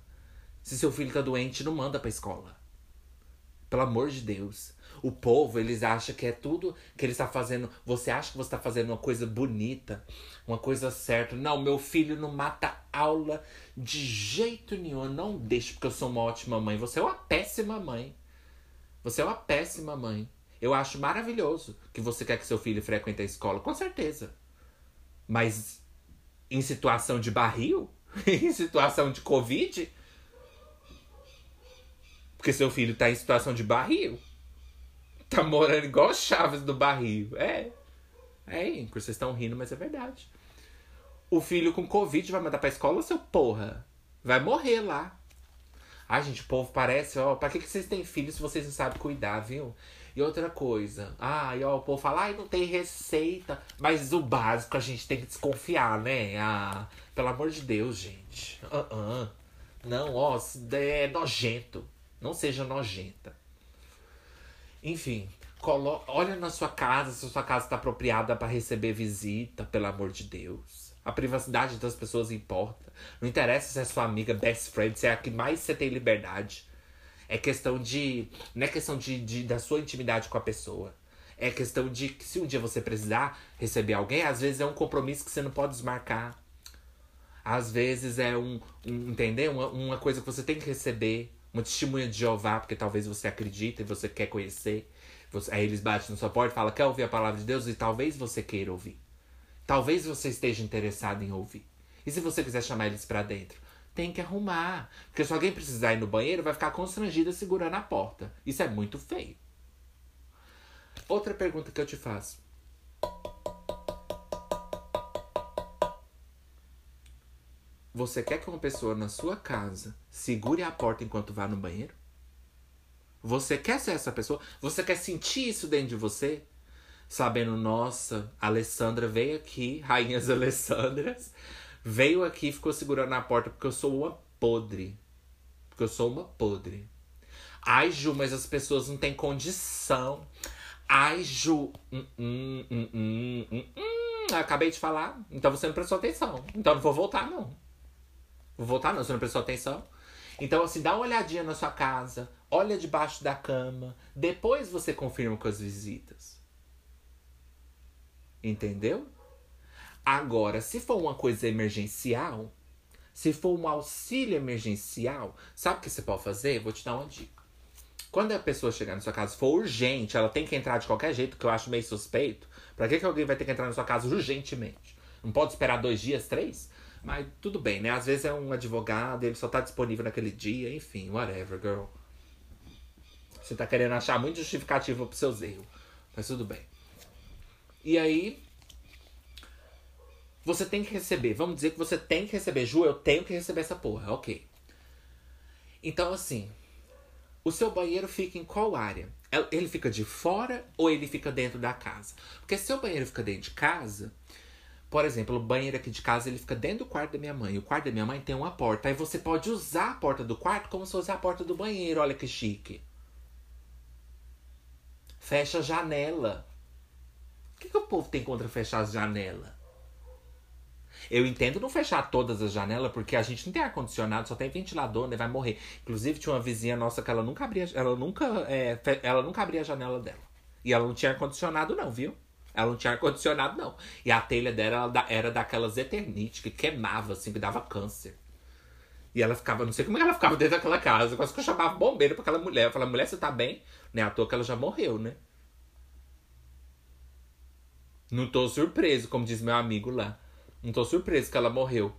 Se seu filho tá doente, não manda pra escola. Pelo amor de Deus. O povo, eles acham que é tudo que ele está fazendo. Você acha que você está fazendo uma coisa bonita, uma coisa certa. Não, meu filho não mata aula de jeito nenhum. Eu não deixo porque eu sou uma ótima mãe. Você é uma péssima mãe. Você é uma péssima mãe. Eu acho maravilhoso que você quer que seu filho frequente a escola, com certeza. Mas em situação de barril, em situação de Covid, porque seu filho tá em situação de barril. Tá morando igual Chaves do barril. É. É, vocês estão rindo, mas é verdade. O filho com Covid vai mandar pra escola, seu porra. Vai morrer lá. Ai, gente, o povo parece, ó, pra que, que vocês têm filhos se vocês não sabem cuidar, viu? E outra coisa, ai, ó, o povo fala, ai, não tem receita. Mas o básico a gente tem que desconfiar, né? Ah, pelo amor de Deus, gente. Uh -uh. Não, ó, é nojento. Não seja nojenta. Enfim, olha na sua casa se a sua casa está apropriada para receber visita, pelo amor de Deus. A privacidade das pessoas importa. Não interessa se é sua amiga, best friend, se é a que mais você tem liberdade. É questão de. Não é questão de, de, da sua intimidade com a pessoa. É questão de que se um dia você precisar receber alguém, às vezes é um compromisso que você não pode desmarcar. Às vezes é um. um entendeu? Uma, uma coisa que você tem que receber uma testemunha de Jeová, porque talvez você acredita e você quer conhecer. Você, aí eles batem na sua porta e falam, quer ouvir a palavra de Deus? E talvez você queira ouvir. Talvez você esteja interessado em ouvir. E se você quiser chamar eles para dentro? Tem que arrumar. Porque se alguém precisar ir no banheiro, vai ficar constrangida segurando a porta. Isso é muito feio. Outra pergunta que eu te faço. Você quer que uma pessoa na sua casa segure a porta enquanto vá no banheiro? Você quer ser essa pessoa? Você quer sentir isso dentro de você? Sabendo, nossa, Alessandra veio aqui, rainhas Alessandras, veio aqui e ficou segurando a porta porque eu sou uma podre. Porque eu sou uma podre. Ai, Ju, mas as pessoas não têm condição. Ai, Ju. Hum, hum, hum, hum, hum, hum. Acabei de falar. Então você não prestou atenção. Então não vou voltar, não. Vou voltar não, você não prestou atenção. Então, assim, dá uma olhadinha na sua casa, olha debaixo da cama, depois você confirma com as visitas. Entendeu? Agora, se for uma coisa emergencial, se for um auxílio emergencial, sabe o que você pode fazer? Vou te dar uma dica. Quando a pessoa chegar na sua casa for urgente, ela tem que entrar de qualquer jeito, que eu acho meio suspeito. Pra que, que alguém vai ter que entrar na sua casa urgentemente? Não pode esperar dois dias, três? Mas tudo bem, né? Às vezes é um advogado, ele só tá disponível naquele dia, enfim, whatever, girl. Você tá querendo achar muito justificativa pro seus erros. Mas tudo bem. E aí. Você tem que receber. Vamos dizer que você tem que receber. Ju, eu tenho que receber essa porra. Ok. Então, assim. O seu banheiro fica em qual área? Ele fica de fora ou ele fica dentro da casa? Porque se o banheiro fica dentro de casa, por exemplo, o banheiro aqui de casa ele fica dentro do quarto da minha mãe. O quarto da minha mãe tem uma porta. Aí você pode usar a porta do quarto como se fosse a porta do banheiro. Olha que chique. Fecha a janela. O que, que o povo tem contra fechar as janelas? Eu entendo não fechar todas as janelas, porque a gente não tem ar-condicionado, só tem ventilador, né? Vai morrer. Inclusive, tinha uma vizinha nossa que ela nunca abria, ela nunca, é, ela nunca abria a janela dela. E ela não tinha ar-condicionado, não, viu? Ela não tinha ar-condicionado, não. E a telha dela era daquelas Eternite, que queimava, assim, que dava câncer. E ela ficava, não sei como ela ficava dentro daquela casa. Quase que eu chamava bombeiro pra aquela mulher. Eu falava, mulher, você tá bem? Né? À toa que ela já morreu, né? Não tô surpreso, como diz meu amigo lá. Não tô surpreso que ela morreu.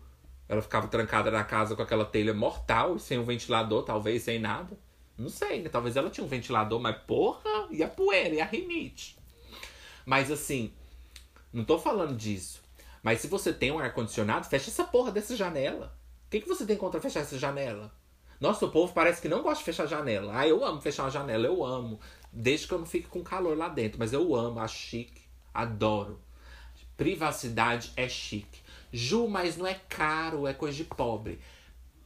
Ela ficava trancada na casa com aquela telha mortal, sem um ventilador, talvez, sem nada. Não sei, né? Talvez ela tinha um ventilador, mas porra, e a poeira, e a rinite. Mas assim, não tô falando disso. Mas se você tem um ar-condicionado, fecha essa porra dessa janela. O que, que você tem contra fechar essa janela? Nossa, o povo parece que não gosta de fechar a janela. Ah, eu amo fechar uma janela, eu amo. Desde que eu não fique com calor lá dentro. Mas eu amo, acho chique, adoro. Privacidade é chique. Ju, mas não é caro, é coisa de pobre.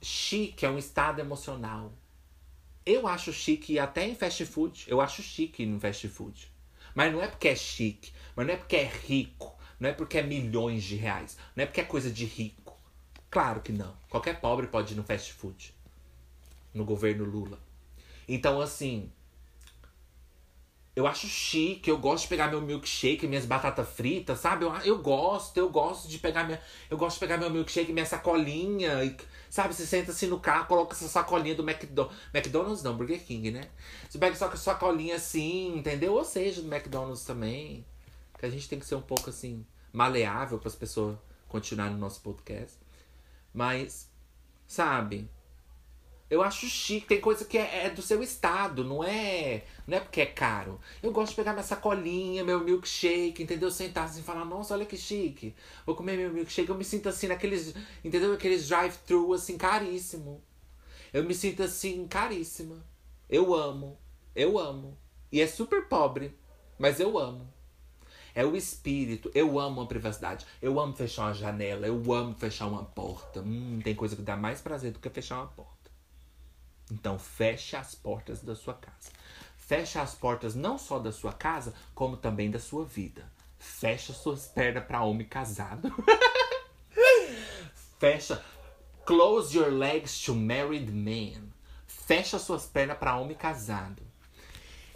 Chique é um estado emocional. Eu acho chique até em fast food. Eu acho chique no fast food. Mas não é porque é chique, mas não é porque é rico, não é porque é milhões de reais, não é porque é coisa de rico. Claro que não. Qualquer pobre pode ir no fast food. No governo Lula. Então, assim, eu acho chique, eu gosto de pegar meu milkshake, minhas batatas fritas, sabe? Eu, eu gosto, eu gosto de pegar minha. Eu gosto de pegar meu milkshake, minha sacolinha. E, sabe, você senta assim no carro, coloca essa sacolinha do McDonald's. McDonald's não, Burger King, né? Você pega só com sacolinha assim, entendeu? Ou seja, do McDonald's também. Que a gente tem que ser um pouco assim, maleável para as pessoas continuarem no nosso podcast. Mas, sabe? Eu acho chique, tem coisa que é, é, do seu estado, não é não é porque é caro. Eu gosto de pegar minha sacolinha, meu milkshake, entendeu? Sentar assim e falar, nossa, olha que chique. Vou comer meu milkshake, eu me sinto assim naqueles, entendeu? Aqueles drive-thru assim, caríssimo. Eu me sinto assim, caríssima. Eu amo, eu amo. E é super pobre, mas eu amo. É o espírito. Eu amo a privacidade. Eu amo fechar uma janela. Eu amo fechar uma porta. Hum, tem coisa que dá mais prazer do que fechar uma porta. Então feche as portas da sua casa. Feche as portas não só da sua casa, como também da sua vida. Fecha suas pernas para homem casado. Fecha. Close your legs to married men. Fecha suas pernas para homem casado.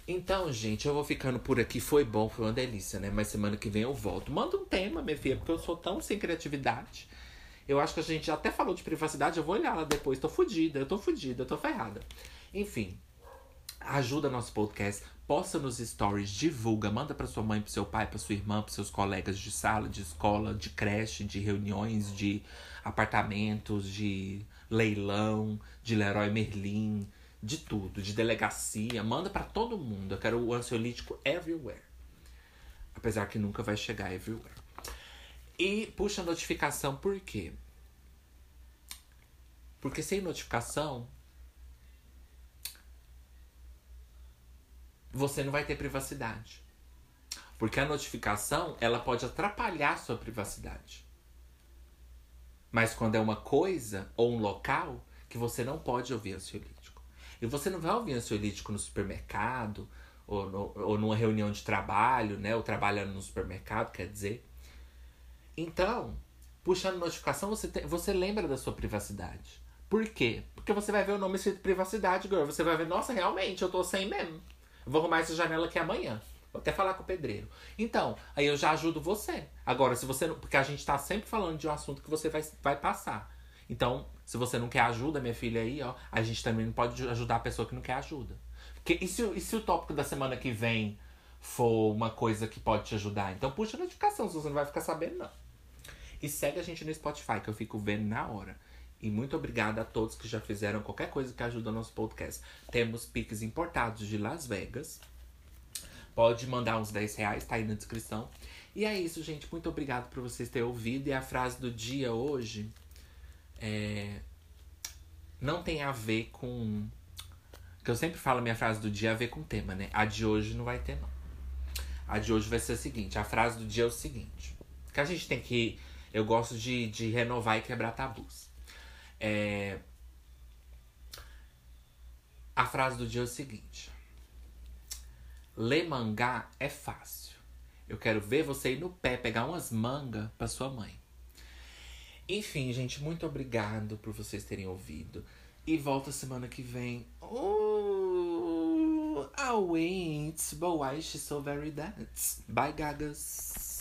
Então, gente, eu vou ficando por aqui. Foi bom, foi uma delícia, né? Mas semana que vem eu volto. Manda um tema, minha filha, porque eu sou tão sem criatividade. Eu acho que a gente até falou de privacidade, eu vou olhar lá depois. Tô fodida, eu tô fodida, eu tô ferrada. Enfim, ajuda nosso podcast, posta nos stories, divulga, manda para sua mãe, para seu pai, para sua irmã, para seus colegas de sala, de escola, de creche, de reuniões, de apartamentos, de leilão, de Leroy Merlin, de tudo, de delegacia, manda para todo mundo. Eu quero o ansiolítico everywhere. Apesar que nunca vai chegar everywhere. E puxa a notificação por quê? Porque sem notificação, você não vai ter privacidade. Porque a notificação, ela pode atrapalhar sua privacidade. Mas quando é uma coisa ou um local que você não pode ouvir ansiolítico. E você não vai ouvir ansiolítico no supermercado ou, no, ou numa reunião de trabalho, né? Ou trabalhando no supermercado, quer dizer. Então, puxando notificação, você, você lembra da sua privacidade. Por quê? Porque você vai ver o nome escrito privacidade, girl. Você vai ver, nossa, realmente, eu tô sem mesmo. Vou arrumar essa janela aqui amanhã. Vou até falar com o pedreiro. Então, aí eu já ajudo você. Agora, se você não. Porque a gente tá sempre falando de um assunto que você vai, vai passar. Então, se você não quer ajuda, minha filha aí, ó, a gente também não pode ajudar a pessoa que não quer ajuda. Porque, e, se, e se o tópico da semana que vem for uma coisa que pode te ajudar? Então puxa a notificação, se você não vai ficar sabendo, não. E segue a gente no Spotify, que eu fico vendo na hora. E muito obrigada a todos que já fizeram qualquer coisa que ajuda o nosso podcast. Temos piques importados de Las Vegas. Pode mandar uns 10 reais, tá aí na descrição. E é isso, gente. Muito obrigado por vocês terem ouvido. E a frase do dia hoje é... não tem a ver com. Que eu sempre falo minha frase do dia a ver com o tema, né? A de hoje não vai ter, não. A de hoje vai ser a seguinte: a frase do dia é o seguinte. Que a gente tem que. Eu gosto de, de renovar e quebrar tabus. É... A frase do dia é o seguinte: Ler mangá é fácil. Eu quero ver você ir no pé pegar umas mangas para sua mãe. Enfim, gente, muito obrigado por vocês terem ouvido. E volta semana que vem. Oh, I'll wait, but why she's so very dance? Bye, gagas.